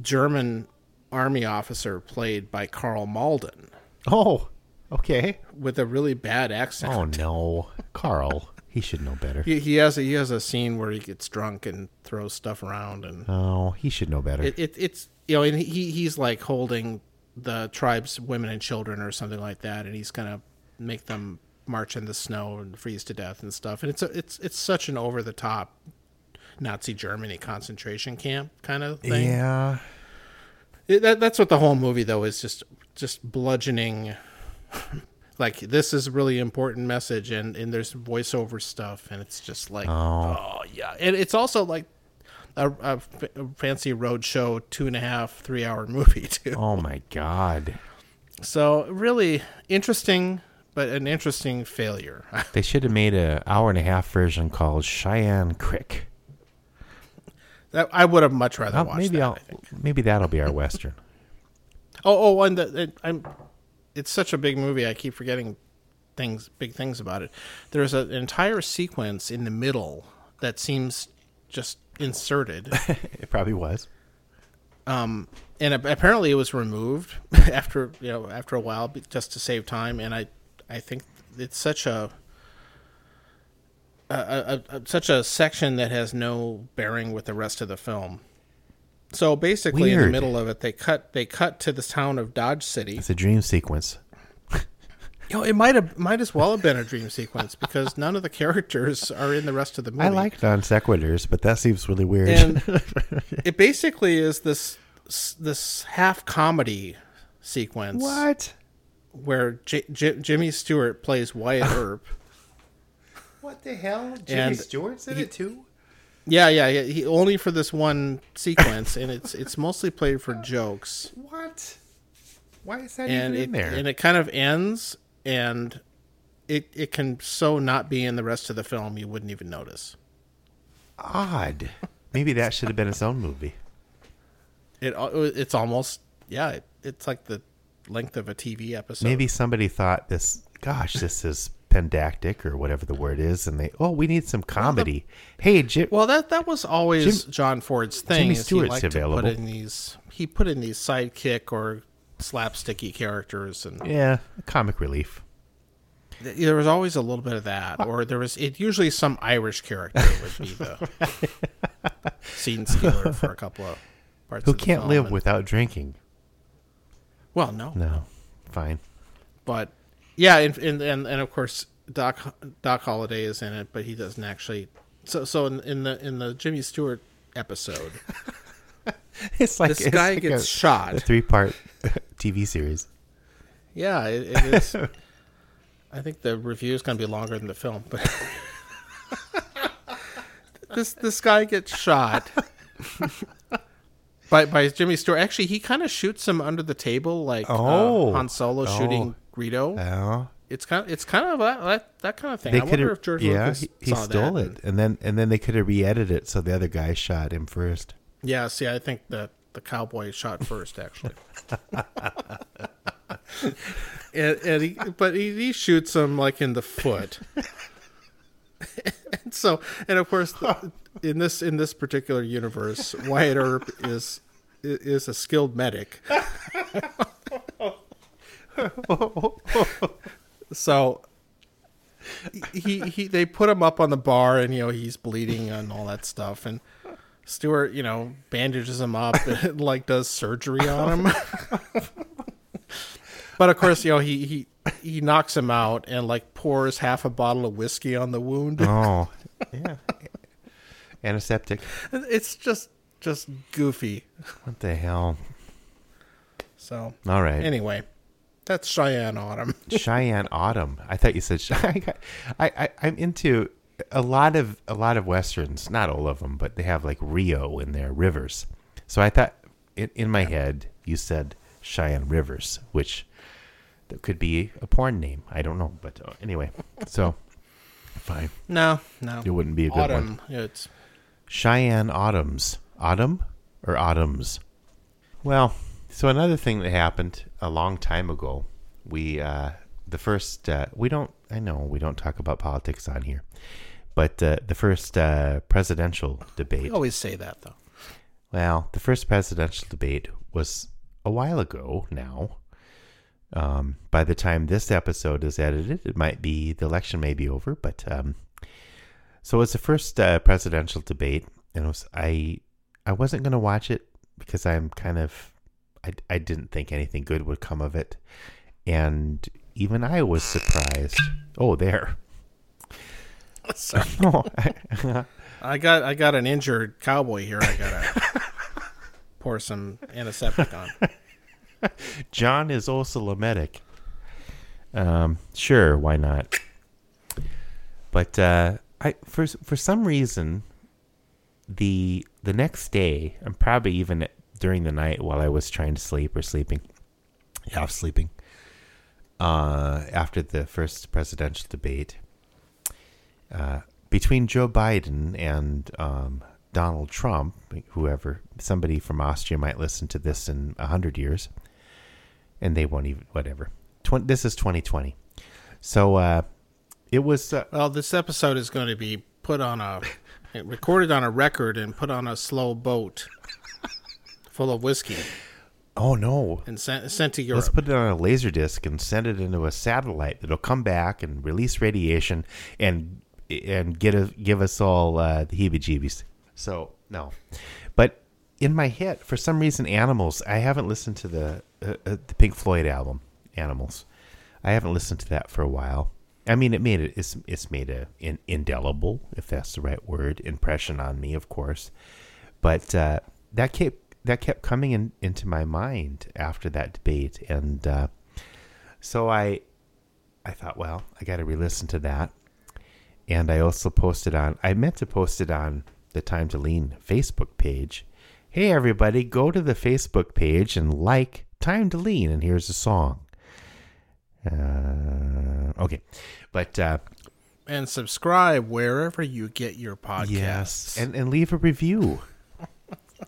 Speaker 2: German army officer played by Karl Malden
Speaker 1: Oh, okay.
Speaker 2: with a really bad accent.
Speaker 1: Oh no, Karl. He should know better.
Speaker 2: He, he has a, he has a scene where he gets drunk and throws stuff around and
Speaker 1: Oh, he should know better.
Speaker 2: it, it it's you know and he he's like holding the tribe's women and children or something like that and he's gonna make them march in the snow and freeze to death and stuff and it's a, it's it's such an over the top Nazi Germany concentration camp kind of thing.
Speaker 1: yeah.
Speaker 2: It, that, that's what the whole movie though is just just bludgeoning like this is a really important message and and there's voiceover stuff and it's just like oh, oh yeah and it's also like a, a f- a fancy road show two and a half three hour movie too
Speaker 1: Oh my God.
Speaker 2: so really interesting but an interesting failure
Speaker 1: They should have made an hour and a half version called Cheyenne Crick.
Speaker 2: that, i would have much rather
Speaker 1: Oh,
Speaker 2: watched
Speaker 1: maybe
Speaker 2: that,
Speaker 1: I'll
Speaker 2: I think.
Speaker 1: maybe that'll be our western.
Speaker 2: Oh, oh, and the, I'm. It's such a big movie. I keep forgetting things, big things about it. There's an entire sequence in the middle that seems just inserted,
Speaker 1: it probably was.
Speaker 2: Um, and apparently it was removed after you know after a while just to save time. And I, I think it's such a. A, a, a, such a section that has no bearing with the rest of the film. So basically, in the middle of it, they cut they cut to the town of Dodge City,
Speaker 1: It's a dream sequence.
Speaker 2: You know, it might have might as well have been a dream sequence because none of the characters are in the rest of the movie.
Speaker 1: I like non sequiturs, but that seems really weird.
Speaker 2: and it basically is this this half comedy sequence
Speaker 1: what?
Speaker 2: where J- J- Jimmy Stewart plays Wyatt Earp.
Speaker 6: What the hell?
Speaker 2: Jimmy And
Speaker 6: Stewart's in it too?
Speaker 2: Yeah, yeah, yeah. He only for this one sequence, and it's it's mostly played for jokes.
Speaker 1: What? Why is that
Speaker 2: and
Speaker 1: even
Speaker 2: it
Speaker 1: in there?
Speaker 2: and it kind of ends, and it it can so not be in the rest of the film you wouldn't even notice.
Speaker 1: Odd. Maybe that should have been its own movie.
Speaker 2: It uh, it's almost yeah. It, it's like the length of a TV episode.
Speaker 1: Maybe somebody thought this, gosh, this is pendactic or whatever the word is, and they, oh, we need some comedy. hey, Jim,
Speaker 2: Well, that that was always
Speaker 1: Jim-
Speaker 2: John Ford's thing.
Speaker 1: Jimmy Stewart's
Speaker 2: he liked to
Speaker 1: available.
Speaker 2: put in these. He put in these sidekick or slapsticky characters, and
Speaker 1: yeah, comic relief.
Speaker 2: th- there was always a little bit of that. Or there was it usually some Irish character would be the scene stealer for a couple of parts.
Speaker 1: Who can't live
Speaker 2: and-
Speaker 1: without drinking?
Speaker 2: Well, no,
Speaker 1: No, fine.
Speaker 2: but yeah, and and and, and of course Doc Doc Holliday is in it, but he doesn't actually. So so in, in the in the Jimmy Stewart episode,
Speaker 1: It's like
Speaker 2: this
Speaker 1: it's
Speaker 2: guy
Speaker 1: like
Speaker 2: gets
Speaker 1: a,
Speaker 2: shot.
Speaker 1: a three-part TV series.
Speaker 2: Yeah, it, it is. I think the review is going to be longer than the film, but this this guy gets shot by by Jimmy Stewart. Actually, he kind of shoots him under the table, like uh,
Speaker 1: Oh.
Speaker 2: Han Solo
Speaker 1: Oh.
Speaker 2: shooting Greedo.
Speaker 1: Oh,
Speaker 2: it's kind of it's kind of that that, that kind of thing.
Speaker 1: they
Speaker 2: I wonder if George
Speaker 1: Yeah,
Speaker 2: Lucas
Speaker 1: he, he stole it, and then and then they could have re-edited it so the other guy shot him first.
Speaker 2: Yeah, see, I think that the cowboy shot first, actually. and, and he, but he, he shoots him like in the foot. and so, and of course, the, in this in this particular universe, Wyatt Earp is is a skilled medic. so he he they put him up on the bar and you know he's bleeding and all that stuff and Stewart you know bandages him up and like does surgery on him. but of course you know he he he knocks him out and like pours half a bottle of whiskey on the wound.
Speaker 1: Oh, yeah. Antiseptic.
Speaker 2: It's just just goofy.
Speaker 1: What the hell?
Speaker 2: So
Speaker 1: All right.
Speaker 2: anyway, that's Cheyenne Autumn.
Speaker 1: Cheyenne Autumn. I thought you said Cheyenne. I, I I'm into a lot of a lot of westerns. Not all of them, but they have like Rio in their rivers. So I thought in, in my head you said Cheyenne Rivers, which that could be a porn name. I don't know, but uh, anyway. So fine.
Speaker 2: No, no.
Speaker 1: It wouldn't be a good one.
Speaker 2: It's
Speaker 1: Cheyenne Autumns. Autumn or Autumns? Well, so another thing that happened a long time ago, we uh, the first uh, we don't I know we don't talk about politics on here, but uh, the first uh, presidential debate.
Speaker 2: we always say that though.
Speaker 1: Well, the first presidential debate was a while ago now. Um, by the time this episode is edited, it might be the election may be over, but um, so it was the first uh, presidential debate, and it was I I wasn't going to watch it because I'm kind of I I didn't think anything good would come of it, and even I was surprised. Oh, there.
Speaker 2: Sorry.
Speaker 1: Oh,
Speaker 2: I got I got an injured cowboy here. I gotta pour some antiseptic on.
Speaker 1: John is also a medic. Um, sure, why not? But uh, I for for some reason, the the next day, and probably even during the night while I was trying to sleep or sleeping, half sleeping, uh, after the first presidential debate, uh, between Joe Biden and um, Donald Trump, whoever somebody from Austria might listen to this in a hundred years, and they won't even whatever. Twen- this is 2020, so uh, it was. Uh,
Speaker 2: Well, this episode is going to be put on a recorded on a record and put on a slow boat full of whiskey
Speaker 1: oh no!
Speaker 2: and sent sent to Europe.
Speaker 1: Let's put it on a laser disc and send it into a satellite that'll come back and release radiation and and get a, give us all uh, the heebie-jeebies. So no, but in my head, for some reason, animals. I haven't listened to the uh, uh, the Pink Floyd album, Animals. I haven't listened to that for a while. I mean, it made it. It's it's made a in, indelible, if that's the right word, impression on me, of course. But uh, that kept that kept coming in, into my mind after that debate, and uh, so I I thought, well, I got to re-listen to that. And I also posted on. I meant to post it on the Time to Lean Facebook page. Hey, everybody, go to the Facebook page and like Time to Lean, and here's a song. Uh, okay, but uh,
Speaker 2: and subscribe wherever you get your podcasts.
Speaker 1: yes, and and leave a review.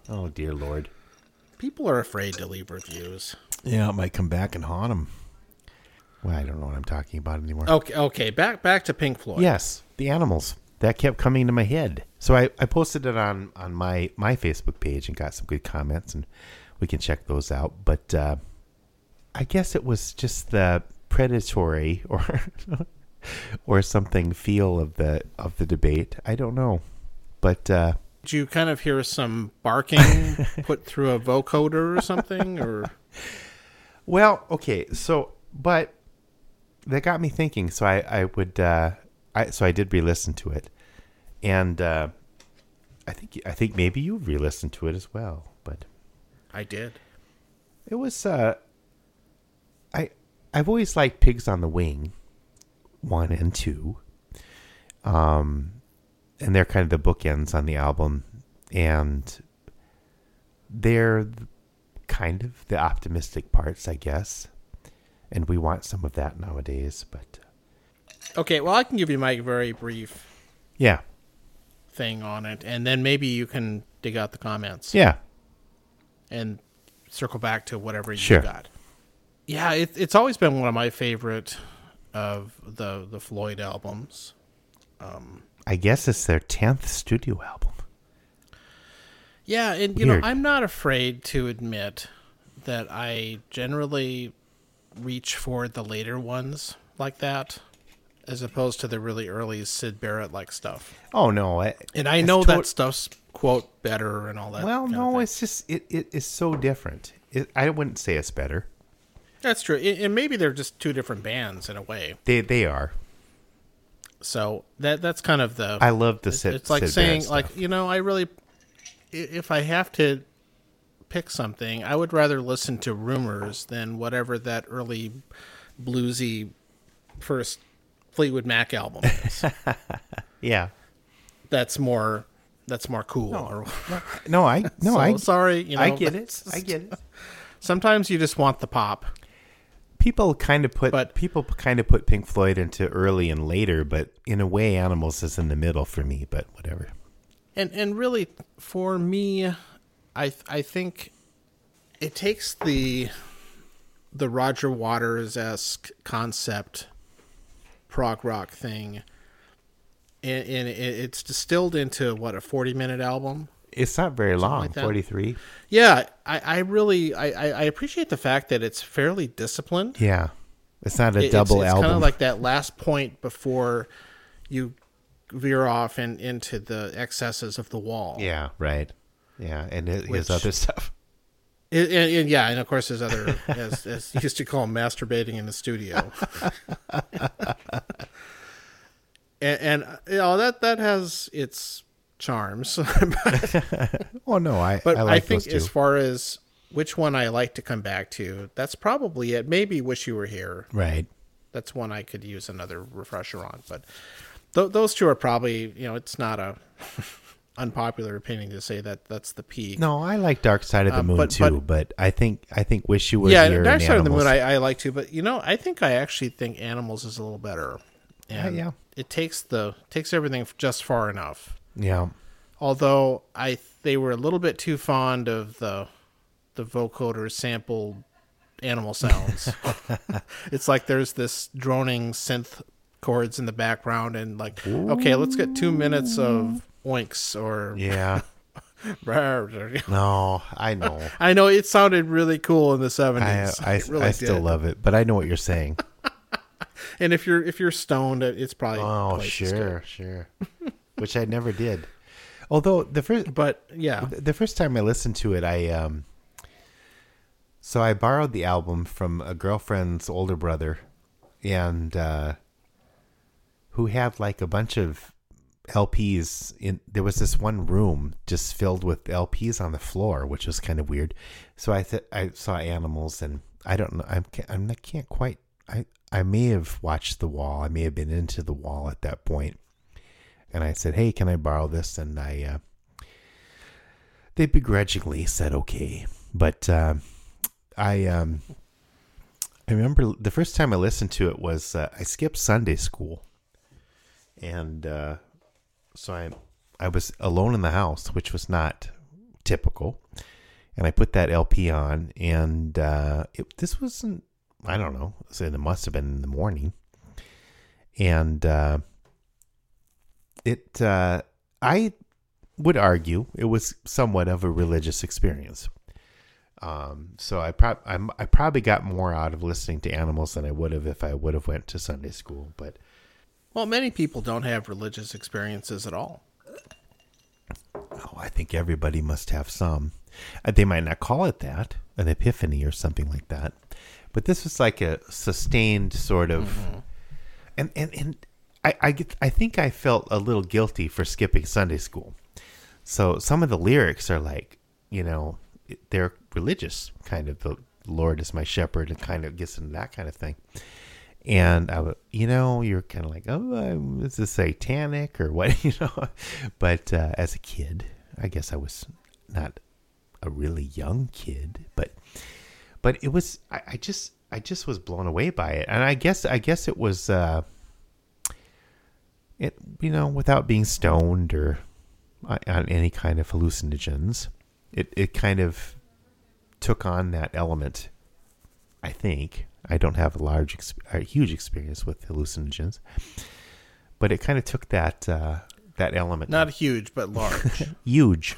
Speaker 1: Oh dear Lord.
Speaker 2: people are afraid to leave reviews.
Speaker 1: Yeah, it might come back and haunt them. Well, I don't know what I'm talking about anymore.
Speaker 2: Okay, okay, back back to Pink Floyd.
Speaker 1: Yes, the animals. That kept coming to my head. So I, I posted it on, on my, my Facebook page and got some good comments, and we can check those out. But uh, I guess it was just the predatory or or something feel of the of the debate. I don't know, but uh,
Speaker 2: Did you kind of hear some barking put through a vocoder or something? Or
Speaker 1: Well, okay, so but that got me thinking. So I I would uh, I so I did re-listen to it, and uh, I think I think maybe you re-listened to it as well. But
Speaker 2: I did.
Speaker 1: it was uh, I I've always liked Pigs on the Wing, one and two, um, and they're kind of the bookends on the album, and they're kind of the optimistic parts, I guess and we want some of that nowadays. But uh,
Speaker 2: Okay, well, I can give you my very brief
Speaker 1: yeah,
Speaker 2: thing on it, and then maybe you can dig out the comments.
Speaker 1: yeah,
Speaker 2: and circle back to whatever you
Speaker 1: Sure.
Speaker 2: got. Yeah, it, it's always been one of my favorite of the the Floyd albums.
Speaker 1: I guess it's their tenth studio album.
Speaker 2: Yeah, and you
Speaker 1: Weird.
Speaker 2: know, I'm not afraid to admit that I generally reach for the later ones like that, as opposed to the really early Syd Barrett like stuff.
Speaker 1: Oh no! I,
Speaker 2: And I know
Speaker 1: tot-
Speaker 2: that stuff's quote better and all that.
Speaker 1: Well, no, it's just it, it is so different. It, I wouldn't say it's better.
Speaker 2: that's true. And and maybe they're just two different bands in a way.
Speaker 1: They they are.
Speaker 2: So that that's kind of the.
Speaker 1: I love the
Speaker 2: it's,
Speaker 1: Sid.
Speaker 2: it's like
Speaker 1: Sid
Speaker 2: saying like you know I really, if I have to pick something, I would rather listen to Rumors than whatever that early bluesy first Fleetwood Mac album is.
Speaker 1: yeah.
Speaker 2: that's more that's more cool. or,
Speaker 1: No, I no
Speaker 2: so,
Speaker 1: I
Speaker 2: sorry, you know,
Speaker 1: I get it. I get it.
Speaker 2: Sometimes you just want the pop.
Speaker 1: People kind of put
Speaker 2: But-
Speaker 1: people kind of put Pink Floyd into early and later, but in a way, Animals is in the middle for me. But whatever.
Speaker 2: and and really for me i i think it takes the the roger waters esque concept prog rock thing and, and it's distilled into what a 40 minute album
Speaker 1: It's not very long.
Speaker 2: like.
Speaker 1: Forty three.
Speaker 2: yeah i i really I, I appreciate the fact that it's fairly disciplined
Speaker 1: Yeah. It's not a
Speaker 2: It- it's,
Speaker 1: double
Speaker 2: it's
Speaker 1: album.
Speaker 2: kind of like that last point before you veer off and into the excesses of the wall
Speaker 1: yeah. Right. Yeah, and it,
Speaker 2: Which-
Speaker 1: his other stuff.
Speaker 2: And, and, and yeah, and of course, his other, as, as he used to call him, masturbating in the studio. and, and you know that that has its charms, but,
Speaker 1: Oh no, I
Speaker 2: but
Speaker 1: I
Speaker 2: I, think as far as which one I like to come back to, that's probably it. Maybe "Wish You Were Here."
Speaker 1: right.
Speaker 2: That's one I could use another refresher on, but th- those two are probably you know it's not a unpopular opinion to say that that's the peak.
Speaker 1: No, I like Dark Side of the
Speaker 2: Um,
Speaker 1: Moon
Speaker 2: but-
Speaker 1: too, but, I think I think Wish You Were
Speaker 2: yeah,
Speaker 1: Here.
Speaker 2: Dark
Speaker 1: and
Speaker 2: Side of the Moon I, I like too, but you know, I think I actually think Animals is a little better. And
Speaker 1: yeah.
Speaker 2: It takes the takes everything just far enough.
Speaker 1: Yeah.
Speaker 2: Although I they were a little bit too fond of the the vocoder sample animal sounds. it's like there's this droning synth chords in the background and like okay, let's get 2 minutes of oinks or
Speaker 1: Yeah. No, I know.
Speaker 2: I know it sounded really cool in the 70s.
Speaker 1: I I,
Speaker 2: really
Speaker 1: I still
Speaker 2: did.
Speaker 1: love it, but I know what you're saying.
Speaker 2: And if you're if you're stoned, it's probably
Speaker 1: Oh,
Speaker 2: twice as good.
Speaker 1: sure, sure. Which I never did. Although the first
Speaker 2: But yeah,
Speaker 1: the first time I listened to it, I um so I borrowed the album from a girlfriend's older brother and uh who had like a bunch of LPs in there was this one room just filled with LPs on the floor, which was kind of weird. So I th- I saw animals and I don't know I'm I'm I can't quite I I may have watched the wall. I may have been into the wall at that point. And I said, "Hey, can I borrow this?" And I uh they begrudgingly said okay. But uh, I um I remember the first time I listened to it was uh, I skipped Sunday school, and uh, so I I was alone in the house, which was not typical. And I put that LP on, and uh, it, this wasn't I don't know, it must have been in the morning, and uh, it uh, I would argue it was somewhat of a religious experience. Um, so I prob I'm, I probably got more out of listening to animals than I would have if I would have went to Sunday school. But
Speaker 2: well, many people don't have religious experiences at all.
Speaker 1: oh, I think everybody must have some. Uh, they might not call it that, an epiphany or something like that. But this was like a sustained sort of, and and and I I get I think I felt a little guilty for skipping Sunday school. So some of the lyrics are like, you know, they're religious, kind of. The Lord is my shepherd, and kind of gets into that kind of thing. And I, would- you know, you're kind of like, oh, is this satanic or what, you know? But uh, as a kid, I guess I was not a really young kid, but but it was. I, I just, I just was blown away by it, and I guess, I guess it was. Uh, it you know without being stoned or on on any kind of hallucinogens it it kind of took on that element. I think I don't have a large, a huge experience with hallucinogens, but it kind of took that uh, that element.
Speaker 2: Not huge, but large.
Speaker 1: huge,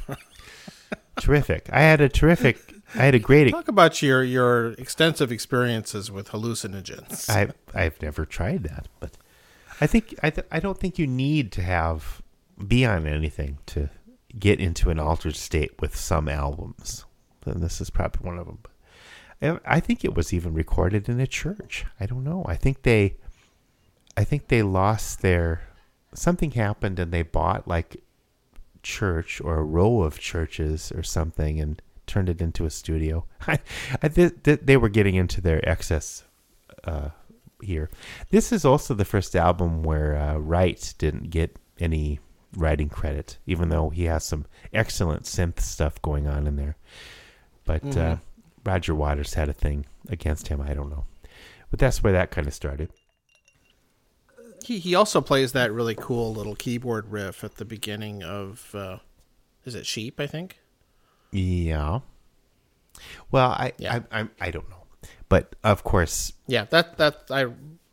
Speaker 1: terrific. I had a terrific. I had a great.
Speaker 2: Talk about your your extensive experiences with hallucinogens.
Speaker 1: I I've never tried that, but I think I th- I don't think you need to have be on anything to get into an altered state with some albums. And this is probably one of them. I think it was even recorded in a church. I don't know. I think they I think they lost their something happened and they bought like church or a row of churches or something and turned it into a studio. I, I th- th- they were getting into their excess uh, here. This is also the first album where uh, Wright didn't get any writing credit, even though he has some excellent synth stuff going on in there. But uh, Roger Waters had a thing against him. I don't know, but that's where that kind of started.
Speaker 2: he he also plays that really cool little keyboard riff at the beginning of uh, is it Sheep? I think.
Speaker 1: Yeah. Well, I
Speaker 2: Yeah.
Speaker 1: I, I I don't know, but of course,
Speaker 2: Yeah, that that I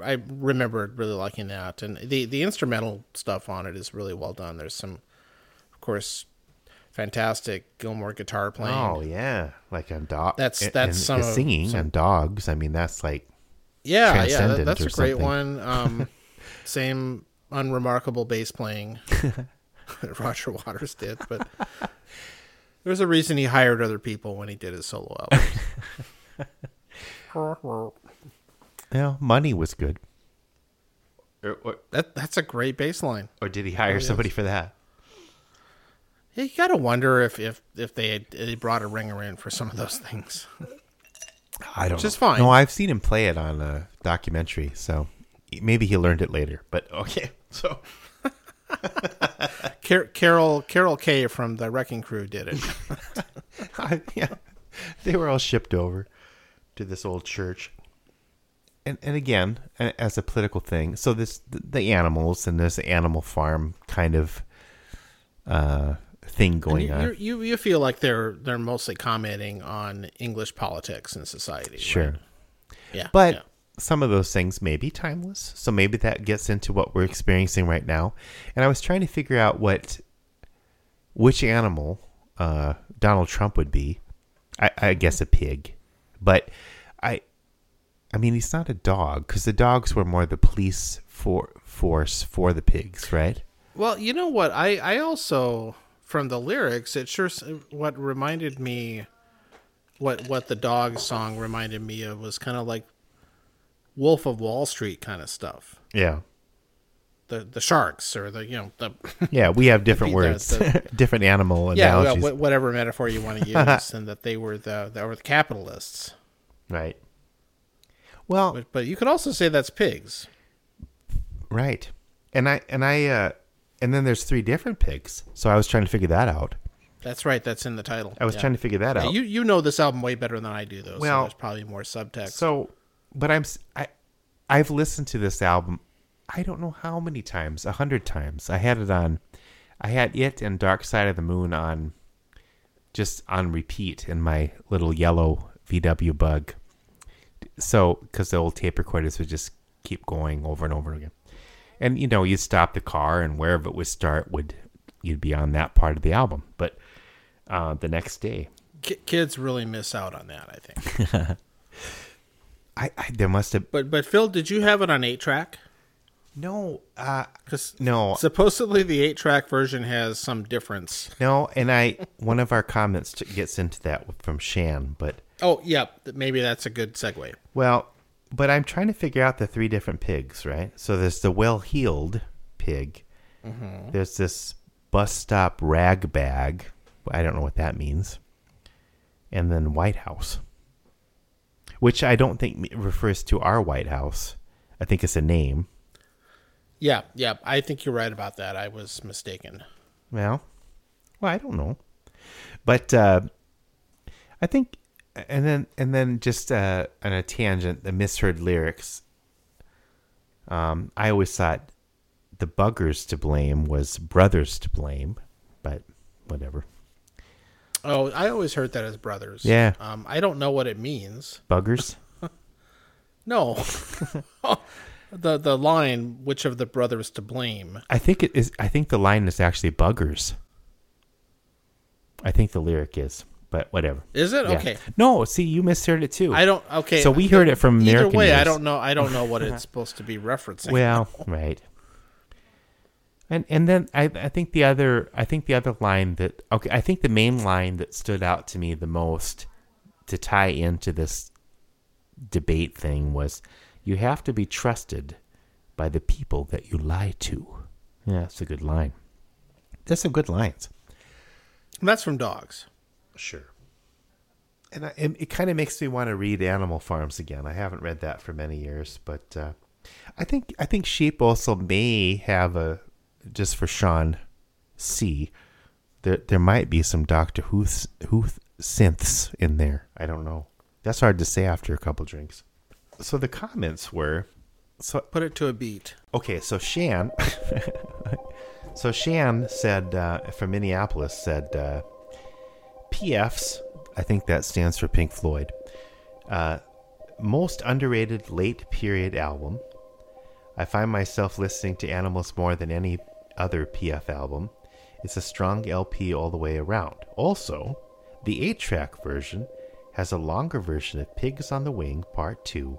Speaker 2: I remember really liking that, and the the instrumental stuff on it is really well done. There's some, of course, fantastic Gilmour guitar playing.
Speaker 1: oh yeah, like on dog.
Speaker 2: That's-
Speaker 1: and-
Speaker 2: that's
Speaker 1: and
Speaker 2: some of-
Speaker 1: singing
Speaker 2: some-
Speaker 1: on dogs. I mean, that's like
Speaker 2: yeah, yeah, that, that's a great
Speaker 1: something.
Speaker 2: one. Um, same unremarkable bass playing that Roger Waters did, but there's a reason he hired other people when he did his solo album.
Speaker 1: yeah, money was good. Uh, or, or,
Speaker 2: that that's a great baseline.
Speaker 1: or did he hire somebody for that?
Speaker 2: Yeah, you gotta wonder if if if they had, they brought a ringer in for some of those things.
Speaker 1: I don't.
Speaker 2: Which
Speaker 1: know.
Speaker 2: is fine.
Speaker 1: No, I've seen him play it on a documentary, so maybe he learned it later. But okay, so
Speaker 2: Car- Carol Carol Kaye from the Wrecking Crew did it.
Speaker 1: I, yeah, they were all shipped over to this old church. And and again, as a political thing, so this the, the animals and this animal farm kind of uh thing going
Speaker 2: you,
Speaker 1: on.
Speaker 2: you you you feel like they're they're mostly commenting on English politics and society. right?
Speaker 1: Sure.
Speaker 2: Yeah.
Speaker 1: But
Speaker 2: yeah.
Speaker 1: some of those things may be timeless. So maybe that gets into what we're experiencing right now. And I was trying to figure out what which animal uh, Donald Trump would be. I, I guess a pig, but I I mean he's not a dog because the dogs were more the police for force for the pigs, right?
Speaker 2: Well, you know what? I I also from the lyrics, it sure what reminded me what what the dog song reminded me of was kind of like Wolf of Wall Street kind of stuff.
Speaker 1: Yeah.
Speaker 2: The the sharks or the you know the
Speaker 1: Yeah, we have different words,
Speaker 2: the-
Speaker 1: different animal
Speaker 2: yeah
Speaker 1: analogies,
Speaker 2: wh- whatever metaphor you want to use, and that they were the they were the capitalists.
Speaker 1: right? Well,
Speaker 2: But, but you could also say that's pigs.
Speaker 1: Right. And I and I uh and then there's three different pigs. So I was trying to figure that out.
Speaker 2: That's right. That's in the title.
Speaker 1: I was trying to figure that
Speaker 2: Yeah,
Speaker 1: out.
Speaker 2: you you know this album way better than I do, though.
Speaker 1: Well,
Speaker 2: so there's probably more subtext.
Speaker 1: so but I'm i i've listened to this album I don't know how many times, a hundred times. I had it on I had it and Dark Side of the Moon on just on repeat in my little yellow VW bug. So, because the old tape recorders would just keep going over and over again. And, you know, you'd stop the car and wherever it would start would, you'd be on that part of the album. But uh, the next day,
Speaker 2: Ki kids really miss out on that, I think.
Speaker 1: I, I there must have,
Speaker 2: but but Phil, did you have it on eight track?
Speaker 1: No, uh,
Speaker 2: Because
Speaker 1: no,
Speaker 2: supposedly the eight track version has some difference.
Speaker 1: no. And I, one of our comments gets into that from Shan, but
Speaker 2: Oh, yeah, maybe that's a good segue.
Speaker 1: Well, but I'm trying to figure out the three different pigs, right? So there's the well-heeled pig. There's this bus stop rag bag. I don't know what that means. And then White House, which I don't think refers to our White House. I think it's a name.
Speaker 2: Yeah, yeah, I think you're right about that. I was mistaken.
Speaker 1: Well, well, I don't know, but uh, I think, and then and then just uh, on a tangent, the misheard lyrics. Um, I always thought the buggers to blame was brothers to blame, but whatever.
Speaker 2: Oh, I always heard that as brothers.
Speaker 1: Yeah.
Speaker 2: Um, I don't know what it means.
Speaker 1: Buggers.
Speaker 2: No. the the line, which of the brothers to blame?
Speaker 1: I think it is. I think the line is actually buggers. I think the lyric is, but whatever.
Speaker 2: Is it
Speaker 1: Yeah.
Speaker 2: okay?
Speaker 1: No, see, you misheard it too.
Speaker 2: I don't. Okay.
Speaker 1: So we heard it from
Speaker 2: Either
Speaker 1: American
Speaker 2: way, I don't know. I don't know what it's supposed to be referencing.
Speaker 1: Well, right. And and then I I think the other I think the other line that okay I think the main line that stood out to me the most to tie into this debate thing was you have to be trusted by the people that you lie to. Yeah, that's a good line. There's some good lines.
Speaker 2: And that's from dogs.
Speaker 1: Sure. And I, it, it kind of makes me want to read Animal Farms again. I haven't read that for many years, but uh, I think I think sheep also may have a just for Sean C. There there might be some Doctor Who Who synths in there. I don't know. That's hard to say after a couple drinks. So the comments were so
Speaker 2: Put it to a beat.
Speaker 1: Okay, so Shan, so Shan said uh, from Minneapolis said uh, PFs. I think that stands for Pink Floyd. Uh, most underrated late period album. I find myself listening to Animals more than any other PF album. It's a strong LP all the way around. Also, the 8 track version has a longer version of Pigs on the Wing Part 2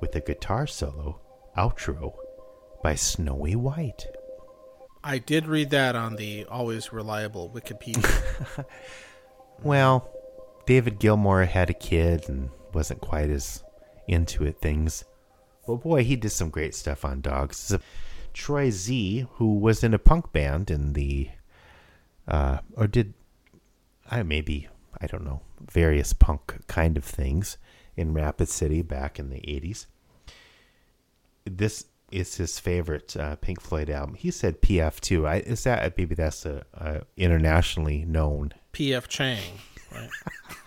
Speaker 1: with a guitar solo outro by Snowy White.
Speaker 2: I did read that on the always reliable Wikipedia.
Speaker 1: Well, David Gilmour had a kid and wasn't quite as into it things. But boy, he did some great stuff on dogs. So, Troy Z, who was in a punk band in the, uh, or did, I maybe I don't know various punk kind of things in Rapid City back in the eighties. This is his favorite uh, Pink Floyd album. He said PF too. I, is that maybe that's a, a internationally known
Speaker 2: P.F. Chang. Right?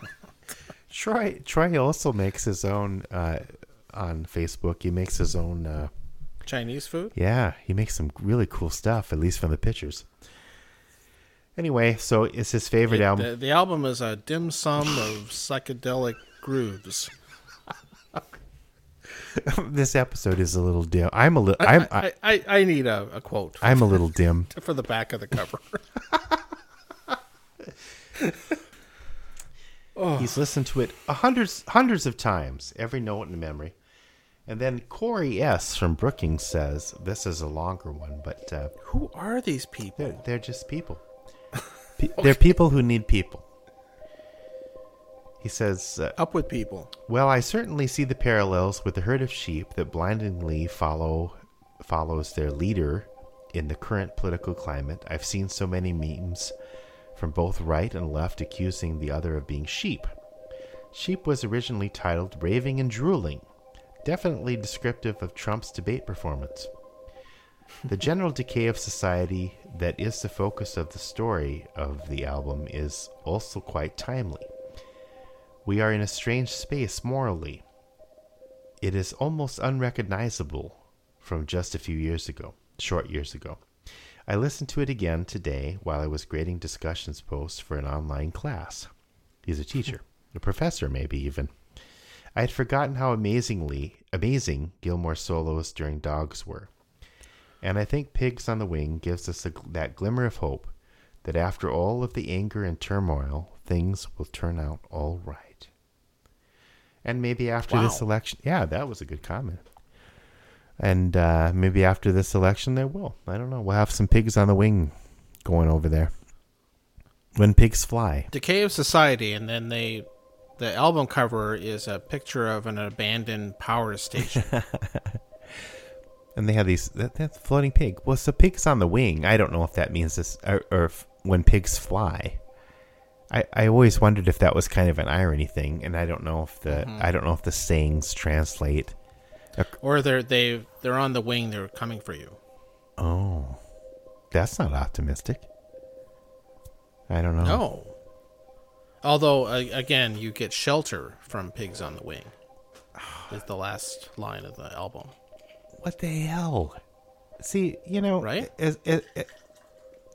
Speaker 1: Troy Troy also makes his own uh, on Facebook. He makes his own. Uh,
Speaker 2: Chinese food.
Speaker 1: yeah, he makes some really cool stuff. At least from the pictures. Anyway, so it's his favorite album.
Speaker 2: The, the album is a dim sum of psychedelic grooves.
Speaker 1: this episode is a little dim. I'm a little. I,
Speaker 2: I, I, I need a, a quote
Speaker 1: I'm a little dim.
Speaker 2: for the back of the cover. oh.
Speaker 1: He's listened to it a hundreds hundreds of times, every note in memory. And then Corey S from Brookings says this is a longer one, but uh,
Speaker 2: Who are these people?
Speaker 1: They're, they're just people. Pe- They're people who need people. He says, uh,
Speaker 2: Up with people.
Speaker 1: "Well, I certainly see the parallels with the herd of sheep that blindingly follow follows their leader in the current political climate. I've seen so many memes from both right and left accusing the other of being sheep. Sheep was originally titled Raving and Drooling, definitely descriptive of Trump's debate performance." The general decay of society that is the focus of the story of the album is also quite timely. We are in a strange space morally. It is almost unrecognizable from just a few years ago, short years ago. I listened to it again today while I was grading discussions posts for an online class. He's a teacher, a professor, maybe even. I had forgotten how amazingly amazing Gilmour's solos during Dogs were. And I think Pigs on the Wing gives us a, that glimmer of hope that after all of the anger and turmoil, things will turn out all right. And maybe after this election, yeah, that was a good comment. And uh, maybe after this election, there will. I don't know. We'll have some pigs on the wing going over there. When pigs fly.
Speaker 2: Decay of Society, and then they, the album cover is a picture of an abandoned power station.
Speaker 1: And they have these that, that's floating pig. Well, so pigs on the wing. I don't know if that means this or, or if, when pigs fly. I, I always wondered if that was kind of an irony thing, and I don't know if the I don't know if the sayings translate.
Speaker 2: or they're they they're on the wing. They're coming for you.
Speaker 1: Oh, that's not optimistic. I don't know.
Speaker 2: No. Although uh, again, you get shelter from pigs on the wing. Is the last line of the album.
Speaker 1: What the hell? See, you know,
Speaker 2: Right?
Speaker 1: It, it,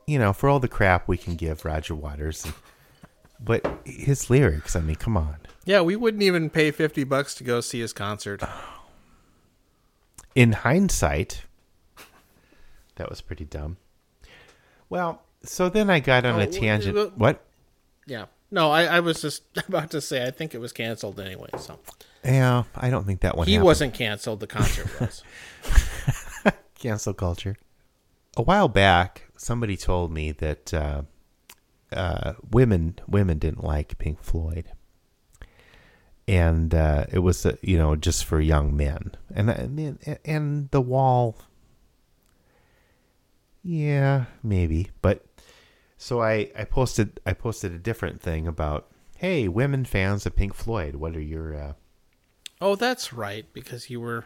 Speaker 1: you know, for all the crap we can give Roger Waters, but his lyrics, I mean, come on.
Speaker 2: Yeah, we wouldn't even pay fifty bucks to go see his concert. Oh.
Speaker 1: In hindsight, that was pretty dumb. Well, so then I got on
Speaker 2: Oh,
Speaker 1: a tangent. What?
Speaker 2: Yeah. No, I, I was just about to say I think it was canceled anyway. So
Speaker 1: Yeah, I don't think that one.
Speaker 2: he
Speaker 1: happened.
Speaker 2: wasn't canceled. The concert was.
Speaker 1: cancel culture. A while back, somebody told me that uh, uh, women women didn't like Pink Floyd, and uh, it was uh, you know just for young men, and I mean, and the Wall. Yeah, maybe, but so I I posted I posted a different thing about hey women fans of Pink Floyd, what are your uh,
Speaker 2: oh, that's right. Because you were.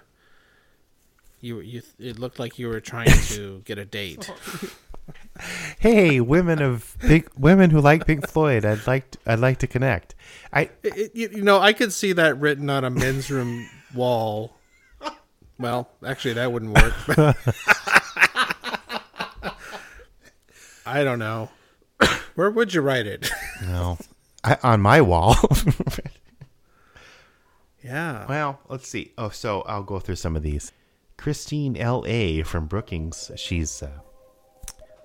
Speaker 2: You, you it looked like you were trying to get a date.
Speaker 1: hey women of Pink women who like Pink Floyd, I'd like to, I'd like to connect. I
Speaker 2: It- it- you you know, I could see that written on a men's room wall. Well, actually, that wouldn't work. I don't know. Where would you write it?
Speaker 1: No, I, on my wall.
Speaker 2: Yeah.
Speaker 1: well, let's see. Oh, so I'll go through some of these. Christine L. A. from Brookings. She's uh,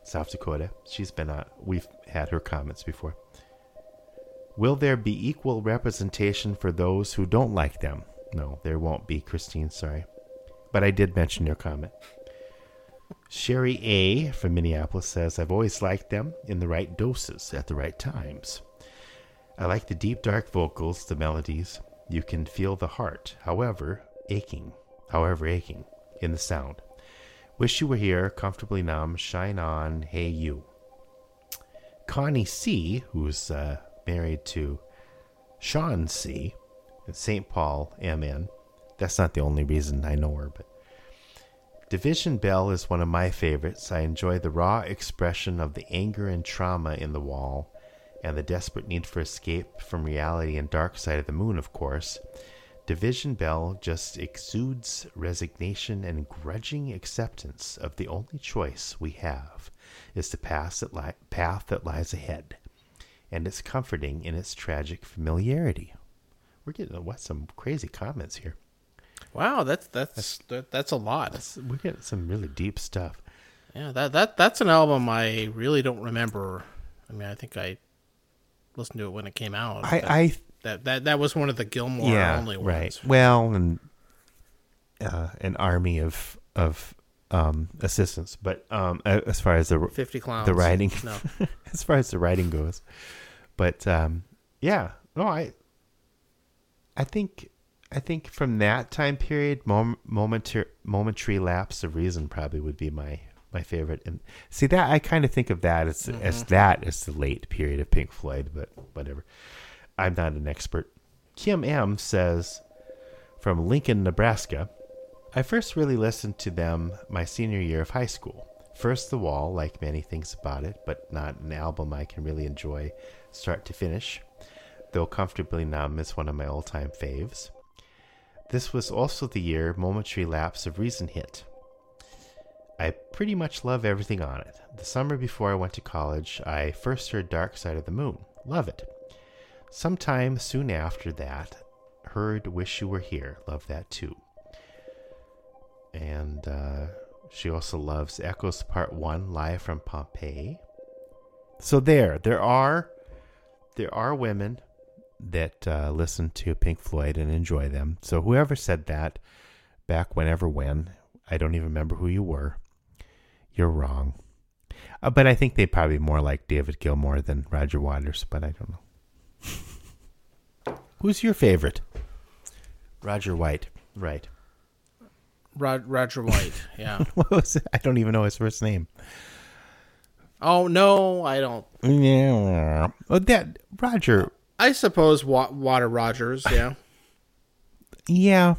Speaker 1: South Dakota. She's been on. We've had her comments before. Will there be equal representation for those who don't like them? No, there won't be, Christine. Sorry, but I did mention your comment. Sherry A. from Minneapolis says, I've always liked them in the right doses at the right times. I like the deep, dark vocals, the melodies. You can feel the heart, however, aching, however, aching in the sound. Wish you were here, comfortably numb, shine on, hey you. Connie C., who's uh, married to Sean C., in St. Paul, MN. That's not the only reason I know her, but Division Bell is one of my favorites. I enjoy the raw expression of the anger and trauma in the wall, and the desperate need for escape from reality and dark side of the moon, of course. Division Bell just exudes resignation and grudging acceptance of the only choice we have is the path that, li- path that lies ahead, and it's comforting in its tragic familiarity. We're getting what some crazy comments here.
Speaker 2: Wow, that's that's that, that's a lot.
Speaker 1: That's- We're getting some really deep stuff.
Speaker 2: Yeah, that that that's an album I really don't remember. I mean, I think I listened to it when it came out.
Speaker 1: I,
Speaker 2: but
Speaker 1: I
Speaker 2: that that that was one of the Gilmour
Speaker 1: yeah,
Speaker 2: only ones.
Speaker 1: right. Well, and uh, an army of of um, assistants, but um, as far as the
Speaker 2: Fifty clowns.
Speaker 1: the writing,
Speaker 2: No.
Speaker 1: as far as the writing goes, but um, yeah, no, I I think I think from that time period, mom, momentary momentary lapse of reason probably would be my my favorite. And see that I kind of think of that as as mm-hmm. that as the late period of Pink Floyd, but whatever. I'm not an expert. Kim M says from Lincoln, Nebraska. I first really listened to them my senior year of high school. First, The Wall, like many things about it, but not an album I can really enjoy start to finish, though Comfortably Numb is one of my all time faves. This was also the year Momentary Lapse of Reason hit. I pretty much love everything on it. The summer before I went to college, I first heard Dark Side of the Moon. Love it. Sometime soon after that, heard Wish You Were Here. Love that too. And uh, she also loves Echoes Part 1 live from Pompeii. So there, there are there are women that uh, listen to Pink Floyd and enjoy them. So whoever said that back whenever when, I don't even remember who you were. You're wrong. Uh, but I think they probably more like David Gilmour than Roger Waters, but I don't know. Who's your favorite? Roger White. Right.
Speaker 2: Rod, Roger White. Yeah.
Speaker 1: What was it? I don't even know his first name.
Speaker 2: oh no, I don't.
Speaker 1: Yeah. Oh, that Roger.
Speaker 2: I suppose Wa- Water Rogers. Yeah.
Speaker 1: Yeah.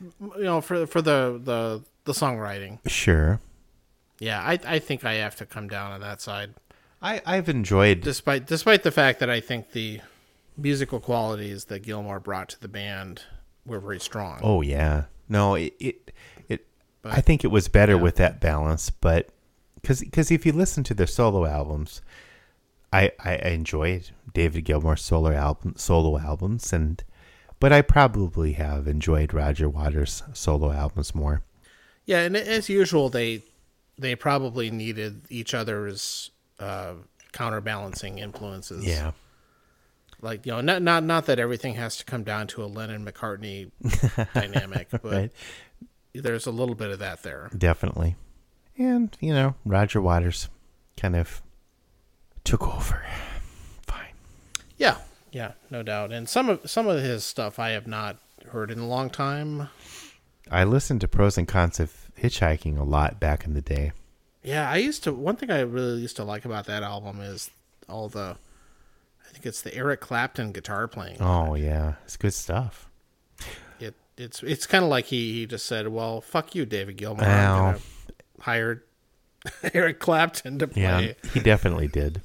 Speaker 2: you know, for for the the the songwriting.
Speaker 1: Sure.
Speaker 2: Yeah, I I think I have to come down on that side,
Speaker 1: I I've enjoyed.
Speaker 2: despite despite the fact that I think the musical qualities that Gilmour brought to the band were very strong.
Speaker 1: Oh yeah. No, it it, it
Speaker 2: But-
Speaker 1: I think it was better with that balance, but because if you listen to their solo albums, I, I I enjoyed David Gilmour's solo album solo albums and but I probably have enjoyed Roger Waters solo albums more.
Speaker 2: Yeah, and as usual, they they probably needed each other's uh, counterbalancing influences.
Speaker 1: Yeah.
Speaker 2: like you know, not not not that everything has to come down to a Lennon McCartney dynamic, but
Speaker 1: Right.
Speaker 2: there's a little bit of that there.
Speaker 1: Definitely. And, you know, Roger Waters kind of took over. Fine.
Speaker 2: Yeah, yeah, no doubt. And some of some of his stuff I have not heard in a long time.
Speaker 1: I listened to pros and cons of hitchhiking a lot back in the day.
Speaker 2: Yeah, I used to. One thing I really used to like about that album is all the. I think it's the Eric Clapton guitar playing.
Speaker 1: Oh yeah, it's good stuff.
Speaker 2: It it's it's kind of like he he just said, "Well, fuck you, David Gilmour.
Speaker 1: Well.
Speaker 2: I'm gonna hire Eric Clapton to play."
Speaker 1: Yeah, he definitely did.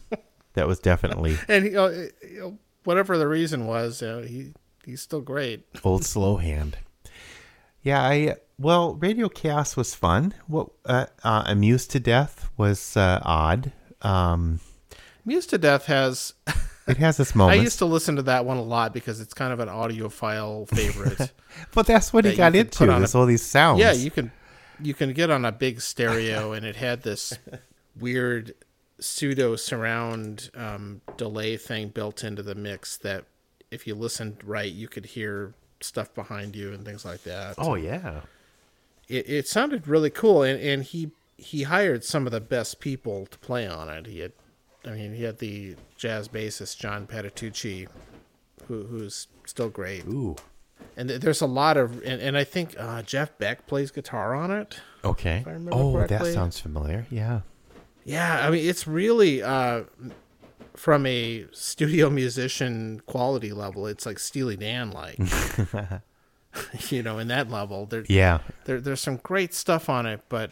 Speaker 1: That was definitely
Speaker 2: and he, you know, whatever the reason was, uh, he he's still great.
Speaker 1: old slow hand. Yeah, I well, Radio K.A.O.S. was fun. What uh, uh, Amused to Death was uh, odd. Um,
Speaker 2: Muse to Death has.
Speaker 1: it has its
Speaker 2: I used to listen to that one a lot because it's kind of an audiophile favorite.
Speaker 1: but that's what he
Speaker 2: that you
Speaker 1: got into.
Speaker 2: on a-
Speaker 1: all these sounds.
Speaker 2: yeah, you can you can get on a big stereo, and it had this weird pseudo surround um, delay thing built into the mix that if you listened right, you could hear stuff behind you and things like that.
Speaker 1: Oh yeah.
Speaker 2: It, it sounded really cool and, and he he hired some of the best people to play on it he had i mean he had the jazz bassist john patitucci who, who's still great
Speaker 1: Ooh.
Speaker 2: and there's a lot of and, and i think uh, jeff beck plays guitar on it
Speaker 1: Okay. Oh, that sounds familiar. Yeah.
Speaker 2: yeah i mean it's really uh from a studio musician quality level it's like steely dan like you know in that level there
Speaker 1: Yeah.
Speaker 2: there, there's some great stuff on it, but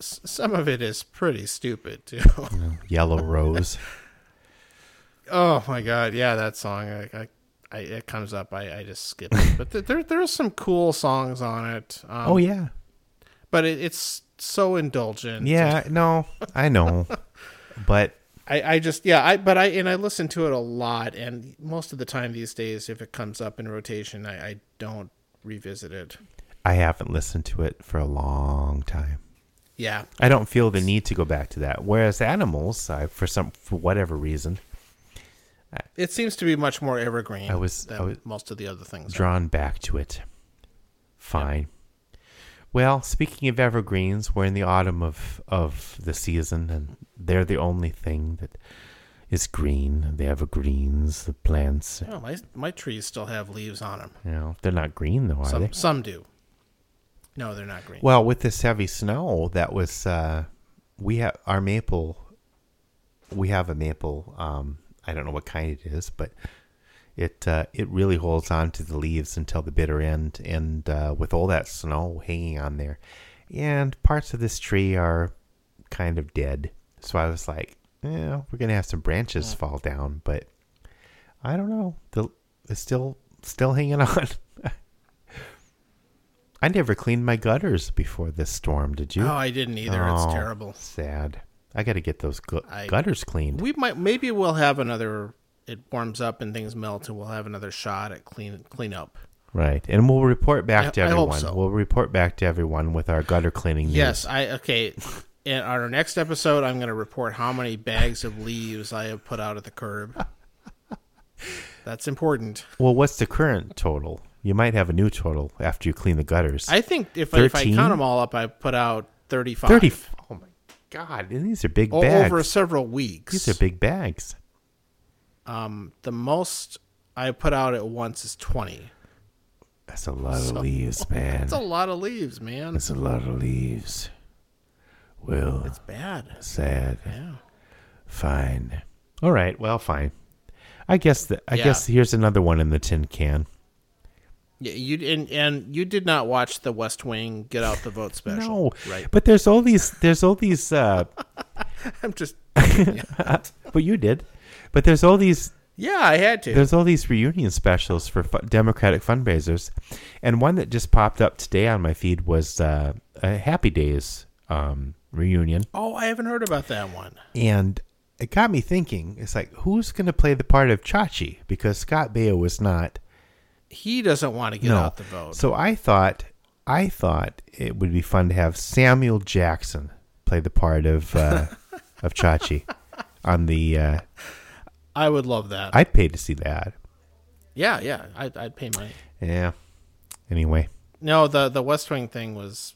Speaker 2: s- some of it is pretty stupid too.
Speaker 1: Yellow Rose.
Speaker 2: oh my god, yeah, that song. I, I, I it comes up. I, I just skip it. But th- there there's some cool songs on it. Um,
Speaker 1: oh yeah.
Speaker 2: but it, it's so indulgent.
Speaker 1: Yeah. No, I know, but
Speaker 2: I, I just yeah I but I and I listen to it a lot, and most of the time these days, if it comes up in rotation, I, I don't revisit it.
Speaker 1: I haven't listened to it for a long time.
Speaker 2: Yeah,
Speaker 1: I don't feel the need to go back to that. Whereas Animals, I, for some for whatever reason,
Speaker 2: it seems to be much more evergreen.
Speaker 1: I was-
Speaker 2: than
Speaker 1: I was
Speaker 2: most of the other things. are.
Speaker 1: drawn back to it. Fine. Well, speaking of evergreens, we're in the autumn of of the season, and they're the only thing that is green. They The evergreens, the plants.
Speaker 2: Oh, my my trees still have leaves on them.
Speaker 1: You know, they're not green though, are
Speaker 2: Some
Speaker 1: they?
Speaker 2: some do. No, they're not green.
Speaker 1: Well, with this heavy snow, that was uh, we have our maple. We have a maple. Um, I don't know what kind it is, but it uh, it really holds on to the leaves until the bitter end. And uh, with all that snow hanging on there, and parts of this tree are kind of dead, so I was like, "Yeah, we're gonna have some branches fall down," but I don't know. The it's still still hanging on. I never cleaned my gutters before this storm. Did you?
Speaker 2: Oh, I didn't either.
Speaker 1: Oh,
Speaker 2: It's terrible.
Speaker 1: Sad. I got to get those gu-
Speaker 2: I-
Speaker 1: gutters cleaned.
Speaker 2: We might maybe we'll have another. It warms up and things melt, and we'll have another shot at clean clean up.
Speaker 1: right, and we'll report back
Speaker 2: I-
Speaker 1: to everyone.
Speaker 2: so.
Speaker 1: We'll report back to everyone with our gutter cleaning news.
Speaker 2: Yes, I okay. In our next episode, I'm going to report how many bags of leaves I have put out at the curb. That's important.
Speaker 1: Well, what's the current total? You might have a new total after you clean the gutters.
Speaker 2: I think if, I if I count them all up, I put out 35.
Speaker 1: Thirty. Oh my god! And these are big
Speaker 2: O-
Speaker 1: bags.
Speaker 2: over several weeks.
Speaker 1: these are big bags.
Speaker 2: Um, the most I put out at once is 20.
Speaker 1: That's a lot of leaves, man.
Speaker 2: That's a lot of leaves, man.
Speaker 1: That's a lot of leaves. Well,
Speaker 2: It's bad.
Speaker 1: sad.
Speaker 2: Yeah.
Speaker 1: Fine. All right. Well, fine. I guess that. I
Speaker 2: Yeah.
Speaker 1: guess here's another one in the tin can.
Speaker 2: Yeah, you and and you did not watch the West Wing Get Out the Vote special,
Speaker 1: No,
Speaker 2: right?
Speaker 1: But there's all these. There's all these. Uh,
Speaker 2: I'm just
Speaker 1: but you did. But there's all these.
Speaker 2: yeah, I had to.
Speaker 1: There's all these reunion specials for fu- Democratic fundraisers, and one that just popped up today on my feed was uh, a Happy Days um, reunion,
Speaker 2: oh, I haven't heard about that one.
Speaker 1: and it got me thinking. It's like who's going to play the part of Chachi because Scott Baio was not.
Speaker 2: He doesn't want to get
Speaker 1: no.
Speaker 2: out the vote.
Speaker 1: So I thought I thought it would be fun to have Samuel Jackson play the part of uh, of Chachi on the. Uh,
Speaker 2: I would love that.
Speaker 1: I'd pay to see that.
Speaker 2: yeah, yeah. I'd, I'd pay money.
Speaker 1: Yeah. Anyway,
Speaker 2: No, the the West Wing thing was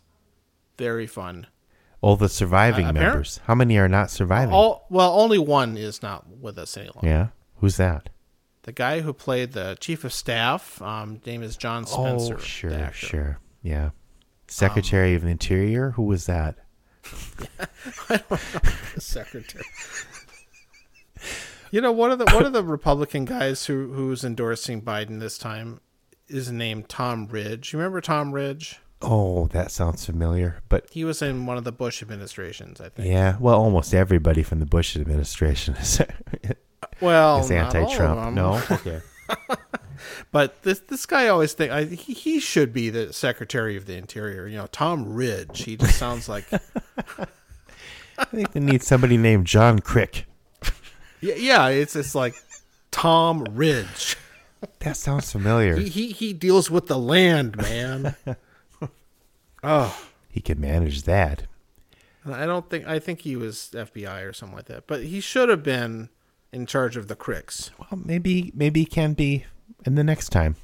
Speaker 2: very fun.
Speaker 1: All the surviving
Speaker 2: Uh,
Speaker 1: members. How many are not surviving?
Speaker 2: All well, only one is not with us any longer.
Speaker 1: yeah. Who's that?
Speaker 2: The guy who played the chief of staff, um, name is John Spencer.
Speaker 1: oh, sure, sure. Yeah. Secretary of the Interior. Who was that?
Speaker 2: I don't The secretary. you know, one of the one of the Republican guys who who's endorsing Biden this time is named Tom Ridge. You remember Tom Ridge?
Speaker 1: Oh, that sounds familiar. But
Speaker 2: He was in one of the Bush administrations, I think.
Speaker 1: yeah, well, almost everybody from the Bush administration is,
Speaker 2: Well,
Speaker 1: is
Speaker 2: not all of
Speaker 1: anti-Trump. No, okay.
Speaker 2: But this this guy always think I, he, he should be the Secretary of the Interior. You know, Tom Ridge. He just sounds like
Speaker 1: I think they need somebody named John Crick.
Speaker 2: yeah, yeah. It's it's like Tom Ridge.
Speaker 1: That sounds familiar.
Speaker 2: He he, he deals with the land, man. Oh,
Speaker 1: He can manage that.
Speaker 2: I don't think I think he was FBI or something like that. But he should have been in charge of the cricks.
Speaker 1: Well, maybe maybe he can be in the next time,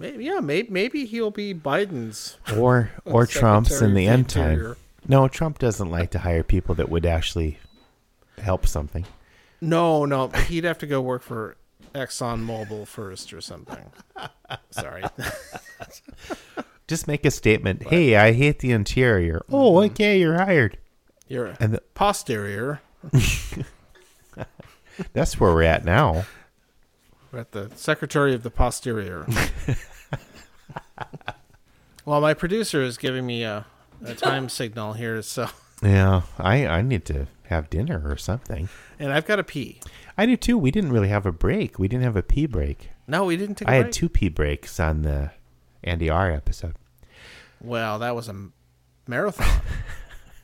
Speaker 2: Maybe yeah, maybe maybe he'll be Biden's
Speaker 1: or or Trump's in the end time. No, Trump doesn't like to hire people that would actually help something.
Speaker 2: No, no, he'd have to go work for Exxon Mobil first or something. Sorry.
Speaker 1: Just make a statement. Hey, I hate the interior. Mm-hmm. Oh, okay, you're hired.
Speaker 2: You're
Speaker 1: And the,
Speaker 2: posterior.
Speaker 1: that's where we're at now.
Speaker 2: We're at the Secretary of the Posterior. well, my producer is giving me a, a time signal here, so
Speaker 1: Yeah, I I need to have dinner or something.
Speaker 2: and I've got to pee.
Speaker 1: I do too. We didn't really have a break. We didn't have a pee break.
Speaker 2: No, we didn't take. a
Speaker 1: I had two pee breaks on the Andy R episode.
Speaker 2: Well, that was a marathon.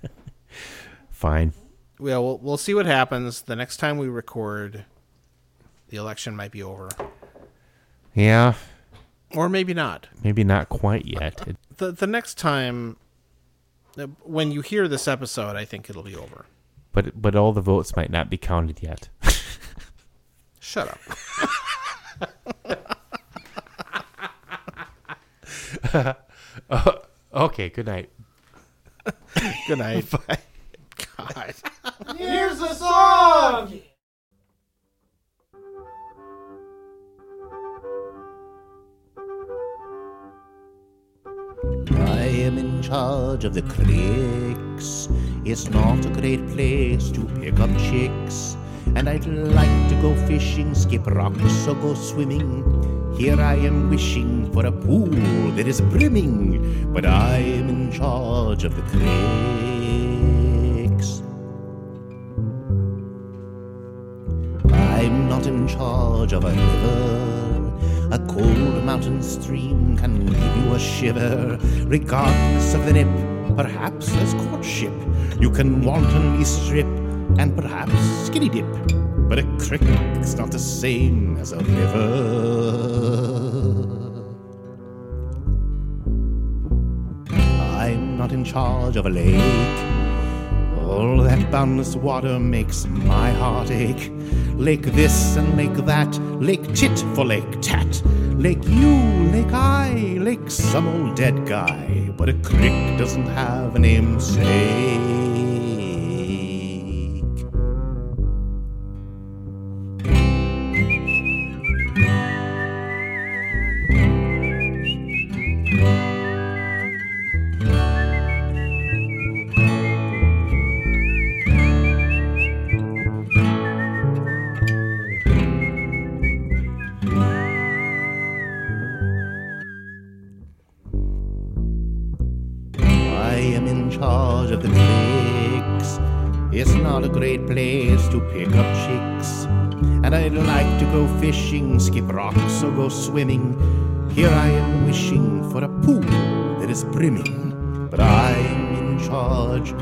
Speaker 1: Fine.
Speaker 2: well, we'll we'll see what happens the next time we record. The election might be over,
Speaker 1: Yeah,
Speaker 2: or maybe not.
Speaker 1: maybe not quite yet.
Speaker 2: The The next time, uh, when you hear this episode, I think it'll be over.
Speaker 1: but but all the votes might not be counted yet.
Speaker 2: Shut up.
Speaker 1: Oh, okay. Good night.
Speaker 2: Good night. Bye. God.
Speaker 7: Here's the song!
Speaker 3: I am in charge of the creeks. It's not a great place to pick up chicks. And I'd like to go fishing, skip rocks, or go swimming. Here I am wishing for a pool that is brimming, but I am in charge of the creeks. I'm not in charge of a river. A cold mountain stream can give you a shiver, regardless of the nip. Perhaps as courtship, you can wantonly strip and perhaps skinny dip. But a crick's not the same as a river. I'm not in charge of a lake. All that boundless water makes my heart ache. Lake this and lake that, lake tit for lake tat. Lake you, lake I, lake some old dead guy. But a creek doesn't have a namesake. Swimming. Here I am wishing for a pool that is brimming. But I'm in charge